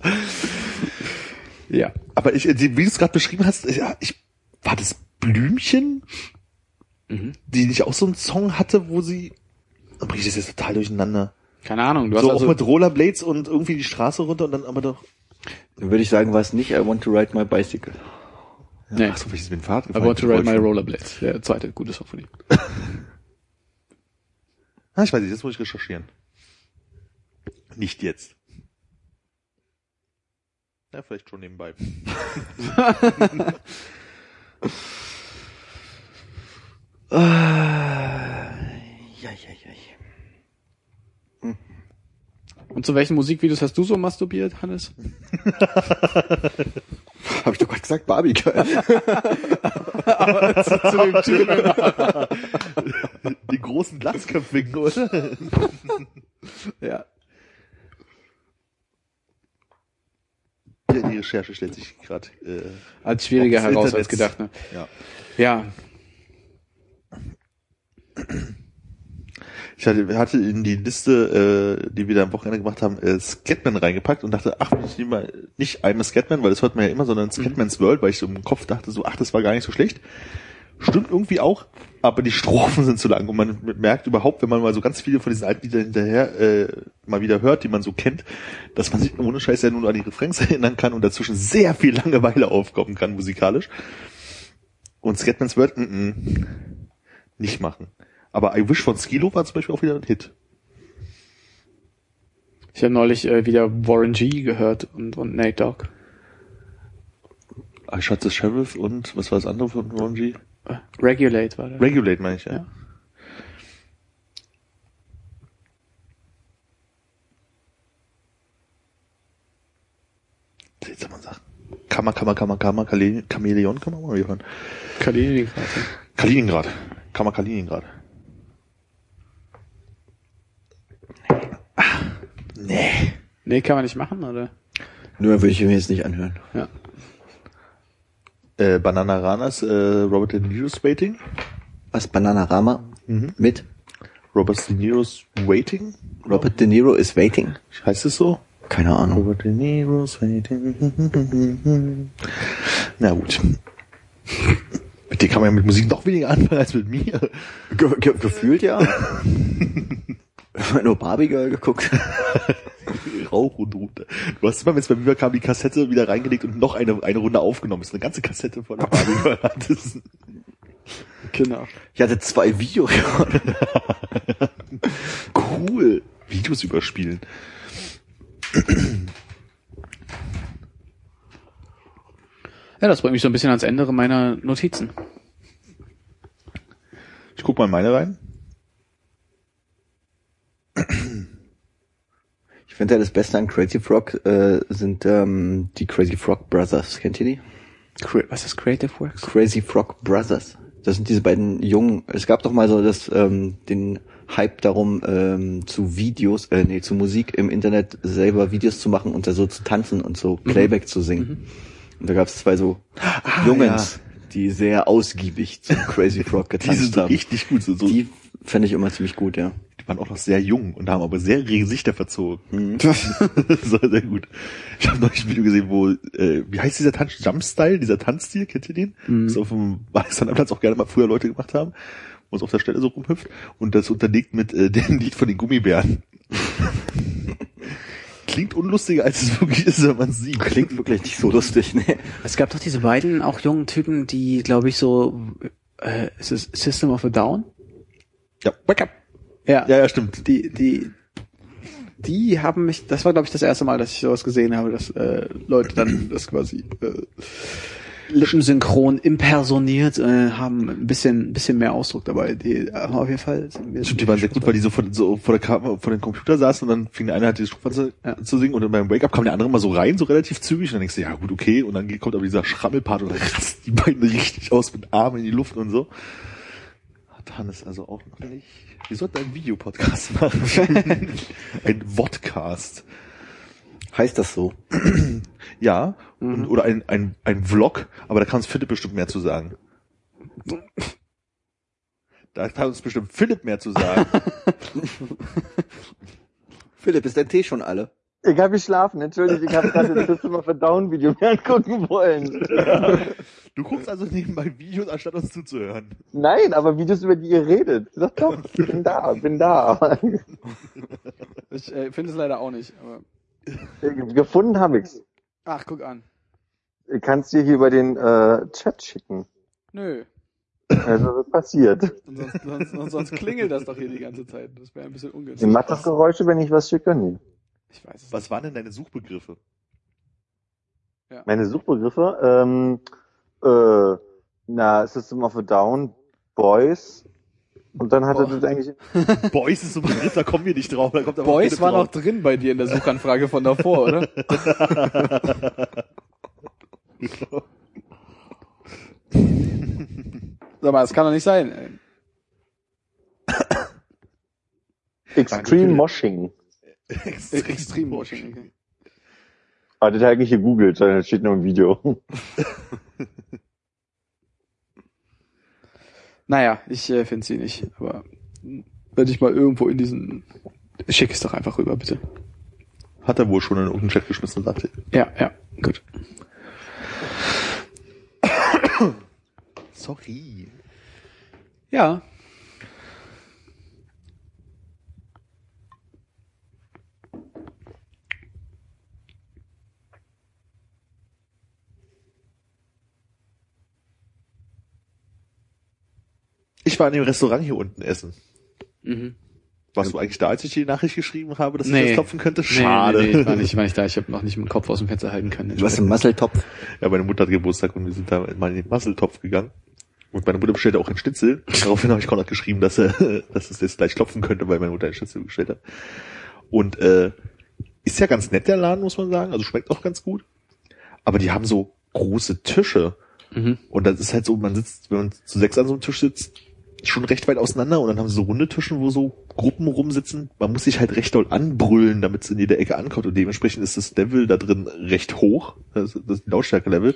Ja. Aber ich, wie du es gerade beschrieben hast, ich, war das Blümchen, die nicht auch so einen Song hatte, wo sie, dann bringe ich das jetzt total durcheinander. Keine Ahnung, du hast So also auch mit Rollerblades und irgendwie die Straße runter und dann aber doch, Dann würde ich sagen, war es nicht I want to ride my bicycle. nee, ach so, welches mit dem Fahrrad I want to ride my Roller. rollerblades. Der zweite gute Song von ihm. *laughs* Ah, ich weiß nicht, jetzt muss ich recherchieren. Nicht jetzt. Ja, vielleicht schon nebenbei. *laughs* *laughs* Ja, ja, ja. Und zu welchen Musikvideos hast du so masturbiert, Hannes? *laughs* Habe ich doch gerade gesagt, Barbie *laughs* Girl. zu dem Typen. Die großen Glatzköpfigen, oder? *laughs* Ja. Ja, die Recherche stellt sich gerade. Äh, Als schwieriger heraus als gedacht, ne? ja. Ja. Ich hatte, hatte in die Liste, äh, die wir da am Wochenende gemacht haben, äh, Scatman reingepackt und dachte, ach, ich nehme mal nicht I'm a Scatman, weil das hört man ja immer, sondern Scatman's World, weil ich so im Kopf dachte, so, ach, das war gar nicht so schlecht. Stimmt irgendwie auch, aber die Strophen sind zu lang und man merkt überhaupt, wenn man mal so ganz viele von diesen alten Liedern hinterher äh, mal wieder hört, die man so kennt, dass man sich ohne Scheiß ja nur an die Refrains *laughs* erinnern kann und dazwischen sehr viel Langeweile aufkommen kann musikalisch. Und Scatman's World, mm, mm, nicht machen. Aber I Wish von Skilo war zum Beispiel auch wieder ein Hit. Ich habe neulich äh, wieder Warren G gehört und, und Nate Dogg. I Shot the Sheriff und was war das andere von Ron G? Äh, Regulate war der. Regulate meine ich, ja. Ja. Jetzt soll man sagen. Kammer, Kammer, Kammer, Kammer, Chamäleon kann man mal hören. Kaliningrad. Kaliningrad. Kammer Kaliningrad. Ah, nee. Nee, kann man nicht machen, oder? Nur würde ich mir jetzt nicht anhören. Ja. Äh, Banana Ranas, äh, Robert De Niro's Waiting. Was, Bananarama? Mit Robert De Niro's Waiting. Robert De Niro is waiting? Heißt es so? Keine Ahnung. Robert De Niro's Waiting. *laughs* Na gut. *laughs* Mit dir kann man ja mit Musik noch weniger anfangen als mit mir. Ge ge gefühlt ja. *laughs* Nur Barbie Girl geguckt. *laughs* Rauch und runter. Du hast immer, wenn es bei mir kam, die Kassette wieder reingelegt und noch eine, eine Runde aufgenommen. Das ist eine ganze Kassette von der Barbie Girl hattest. Genau. Ich hatte zwei Videorekorder. *laughs* Cool. Videos überspielen. Ja, das bringt mich so ein bisschen ans Ende meiner Notizen. Ich guck mal in meine rein. Ich finde ja das Beste an Crazy Frog äh, sind ähm, die Crazy Frog Brothers. Kennt ihr die? Was ist Creative Works? Crazy Frog Brothers. Das sind diese beiden jungen. Es gab doch mal so das ähm, den Hype darum ähm, zu Videos, äh, nee, zu Musik im Internet selber Videos zu machen und da so zu tanzen und so Playback zu singen. Und da gab es zwei so Jungens, die sehr ausgiebig zu Crazy Frog *laughs* Die getanzt sind so haben. richtig gut. So, so, Die fände ich immer ziemlich gut, ja. Die waren auch noch sehr jung und haben aber sehr Gesichter verzogen. *laughs* das war sehr gut. Ich habe neulich ein Video gesehen, wo, äh, wie heißt dieser Tanz? Jumpstyle, dieser Tanzstil, kennt ihr den? Das auf dem Weißlandplatz auch gerne mal früher Leute gemacht haben, wo es auf der Stelle so rumhüpft und das unterlegt mit äh, dem *laughs* Lied von den Gummibären. *laughs* Klingt unlustiger, als es wirklich ist, wenn man es sieht. Klingt wirklich nicht so lustig, ne? Es gab doch diese beiden auch jungen Typen, die, glaube ich, so äh, ist es System of a Down? Ja, wake up. Ja. Ja, ja, stimmt. Die, die, die haben mich, das war, glaube ich, das erste Mal, dass ich sowas gesehen habe, dass äh, Leute dann das quasi äh, lippensynchron impersoniert äh, haben, ein bisschen, ein bisschen mehr Ausdruck dabei. Die haben auf jeden Fall. Stimmt, die waren sehr gut, weil die so vor, so vor der Kamera, vor dem Computer saßen und dann fing der eine halt die Strophe Ja. zu singen und dann beim Wake-up kam der andere mal so rein, so relativ zügig und dann denkst du, ja gut, okay, und dann kommt aber dieser Schrammelpart und dann rasten die beiden richtig aus mit Armen in die Luft und so. Hat Hannes also auch noch nicht. Wir sollten einen Videopodcast machen. *laughs* ein Vodcast. Heißt das so? *clears throat* Ja, und, oder ein, ein, ein Vlog, aber da kann uns Philipp bestimmt mehr zu sagen. Da kann uns bestimmt Philipp mehr zu sagen. *laughs* Philipp, ist dein Tee schon alle? Ich habe geschlafen, entschuldigt, ich habe gerade das *laughs* System of a Down Video mir angucken wollen. Du guckst also nebenbei Videos, anstatt uns zuzuhören. Nein, aber Videos, über die ihr redet. Sag doch, ich bin da, bin da. Ich äh, finde es leider auch nicht. Aber Gefunden habe ich's. Ach, guck an. Ich kann's dir hier über den äh, Chat schicken. Nö. Also was passiert. Und sonst, sonst, sonst, sonst klingelt das doch hier die ganze Zeit. Das wäre ein bisschen Ihr ungünstig. macht doch Geräusche, wenn ich was schicke? Nee. Ich weiß es Was waren denn deine Suchbegriffe? Meine Suchbegriffe, ähm, äh, na, System of a Down, Boys. Und dann hatte Boah. das eigentlich, *laughs* Boys ist so ein Begriff, da kommen wir nicht drauf. Da kommt Boys war noch drin bei dir in der Suchanfrage von davor, oder? *laughs* Sag mal, das kann doch nicht sein. Extreme Moshing. *laughs* Extrem Washing. Aber das habe ich gegoogelt, da steht nur im Video. *laughs* Naja, ich äh, finde sie nicht. Aber wenn ich mal irgendwo in diesen... Schick es doch einfach rüber, bitte. Hat er wohl schon in irgendeinen Chat geschmissen, sagte Ja, ja, gut. *coughs* Sorry. Ja. Ich war in dem Restaurant hier unten essen. Mhm. Warst du eigentlich da, als ich die Nachricht geschrieben habe, dass ich Nee. das klopfen könnte? Schade. Nee, nee, nee, ich war nicht, ich war nicht da. Ich habe noch nicht meinen Kopf aus dem Fenster halten können. Du hast einen Muskeltopf. Ja, meine Mutter hat Geburtstag und wir sind da mal in den Muskeltopf gegangen. Und meine Mutter bestellte auch einen Schnitzel. Daraufhin habe ich Konrad geschrieben, dass er, *laughs* dass es jetzt gleich klopfen könnte, weil meine Mutter einen Schnitzel bestellt hat. Und äh, ist ja ganz nett der Laden, muss man sagen. Also schmeckt auch ganz gut. Aber die haben so große Tische. Mhm. Und das ist halt so, man sitzt, wenn man zu sechs an so einem Tisch sitzt, schon recht weit auseinander und dann haben sie so runde Tischen, wo so Gruppen rumsitzen. Man muss sich halt recht doll anbrüllen, damit es in jeder Ecke ankommt und dementsprechend ist das Level da drin recht hoch, das, das Lautstärke-Level.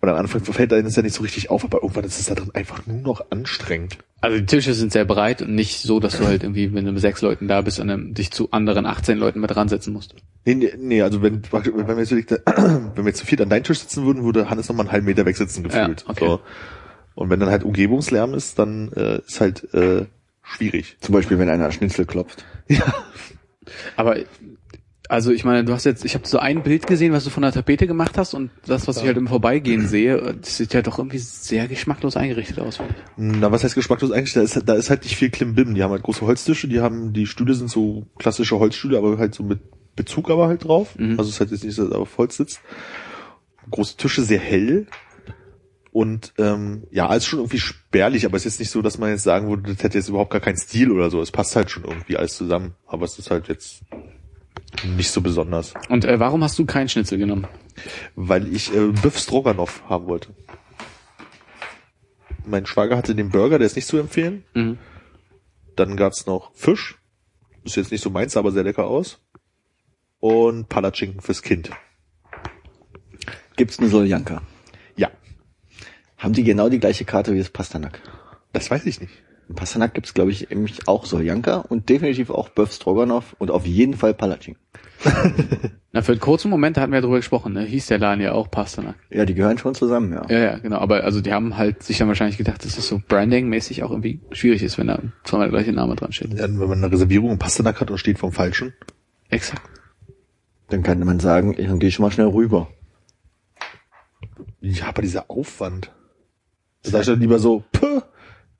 Und am Anfang fällt einem das ja nicht so richtig auf, aber irgendwann ist es da drin einfach nur noch anstrengend. Also die Tische sind sehr breit und nicht so, dass du halt irgendwie, wenn du mit sechs Leuten da bist, an einem, dich zu anderen 18 Leuten mit ransetzen musst. Nee, nee, nee also wenn, wenn wir jetzt, *clears throat* wenn wir jetzt zu viert an deinen Tisch sitzen würden, würde Hannes noch mal einen halben Meter wegsitzen gefühlt. Ja, okay. so. Und wenn dann halt Umgebungslärm ist, dann äh, ist halt äh, schwierig. Zum Beispiel, wenn einer Schnitzel klopft. *laughs* Aber also ich meine, du hast jetzt, ich habe so ein Bild gesehen, was du von der Tapete gemacht hast und das, was ich halt im Vorbeigehen sehe, das sieht ja doch irgendwie sehr geschmacklos eingerichtet aus. finde ich. Na, was heißt geschmacklos eigentlich? Da ist, da ist halt nicht viel Klimbim. Die haben halt große Holztische, die haben, die Stühle sind so klassische Holzstühle, aber halt so mit Bezug aber halt drauf. Mhm. Also es ist halt jetzt nicht, dass er auf Holz sitzt. Große Tische, sehr hell. Und ähm, ja, alles schon irgendwie spärlich, aber es ist jetzt nicht so, dass man jetzt sagen würde, das hätte jetzt überhaupt gar keinen Stil oder so. Es passt halt schon irgendwie alles zusammen. Aber es ist halt jetzt nicht so besonders. Und äh, warum hast du keinen Schnitzel genommen? Weil ich äh, Biff Stroganoff haben wollte. Mein Schwager hatte den Burger, der ist nicht zu empfehlen. Mhm. Dann gab's noch Fisch. Ist jetzt nicht so meins, aber sehr lecker aus. Und Palatschinken fürs Kind. Gibt's eine Soljanka? Haben die genau die gleiche Karte wie das Pastanak? das weiß ich nicht. Im Pastanak gibt's glaube ich, nämlich auch Soljanka und definitiv auch Böff Stroganoff und auf jeden Fall Palatschin. *laughs* Na, für einen kurzen Moment, hatten wir ja drüber gesprochen, ne? hieß der Laden ja auch Pasternak. Ja, die gehören schon zusammen, ja. Ja, ja, genau. Aber also die haben halt sich dann wahrscheinlich gedacht, dass das so branding-mäßig auch irgendwie schwierig ist, wenn da zweimal der gleiche Name dran steht. Ja, wenn man eine Reservierung im Pastanak hat und steht vom Falschen. Exakt. Dann könnte man sagen, ich gehe schon mal schnell rüber. Ja, aber dieser Aufwand. Da sag ich dann lieber so, Puh,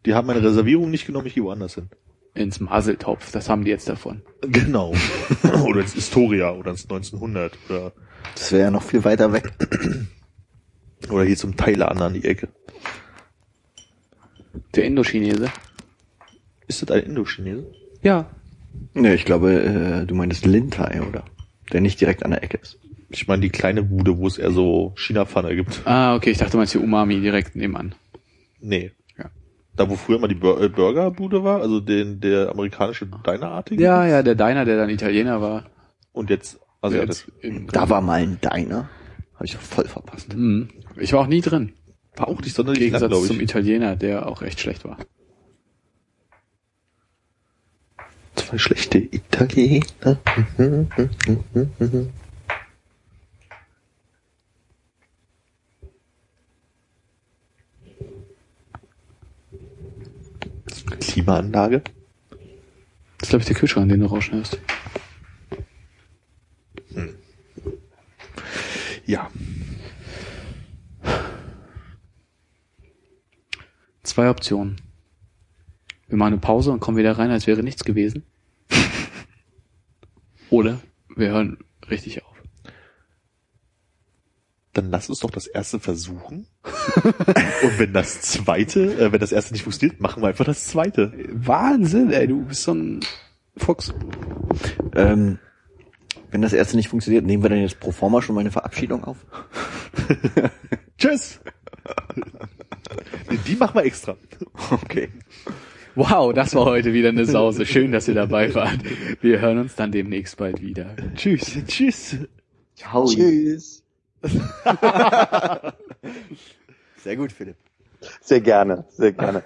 die haben meine Reservierung nicht genommen, ich gehe woanders hin. Ins Maseltopf, das haben die jetzt davon. Genau. *laughs* oder ins Historia oder ins 1900 oder, Das wäre ja noch viel weiter weg. *clears throat* oder hier zum Thailand an die Ecke. Der Indochinese. Ist das ein Indochinese? Ja. Ne, ich glaube, äh, du meinst Lintai, oder? Der nicht direkt an der Ecke ist. Ich meine die kleine Bude, wo es eher so China-Pfanne gibt. Ah, okay, ich dachte, du meinst die Umami direkt nebenan. Nee. Ja. Da wo früher mal die Bur äh, Burgerbude war, also den der amerikanische Dinerartige. Ja, ja, der Diner, der dann Italiener war. Und jetzt Also ja, Jetzt Da war mal ein Diner. Habe ich voll verpasst. Hm. Ich war auch nie drin. war auch nicht Im sonderlich lang, Gegensatz glaube zum ich. Italiener, der auch echt schlecht war. Zwei schlechte Italiener. Klimaanlage. Das ist, glaube ich, der Kühlschrank, den du rausschneidest. Ja. Zwei Optionen. Wir machen eine Pause und kommen wieder rein, als wäre nichts gewesen. *laughs* Oder wir hören richtig auf. Dann lass uns doch das erste versuchen. *laughs* Und wenn das zweite, äh, wenn das erste nicht funktioniert, machen wir einfach das zweite. Wahnsinn, ey, du bist so ein Fuchs. Ähm, wenn das erste nicht funktioniert, nehmen wir dann jetzt pro forma schon meine Verabschiedung auf? *laughs* Tschüss! Die machen wir extra. Okay. Wow, das war heute wieder eine Sause. Schön, dass ihr dabei wart. Wir hören uns dann demnächst bald wieder. Tschüss. Tschüss. Ciao. Tschüss. *laughs* Sehr gut, Philipp. Sehr gerne, sehr gerne.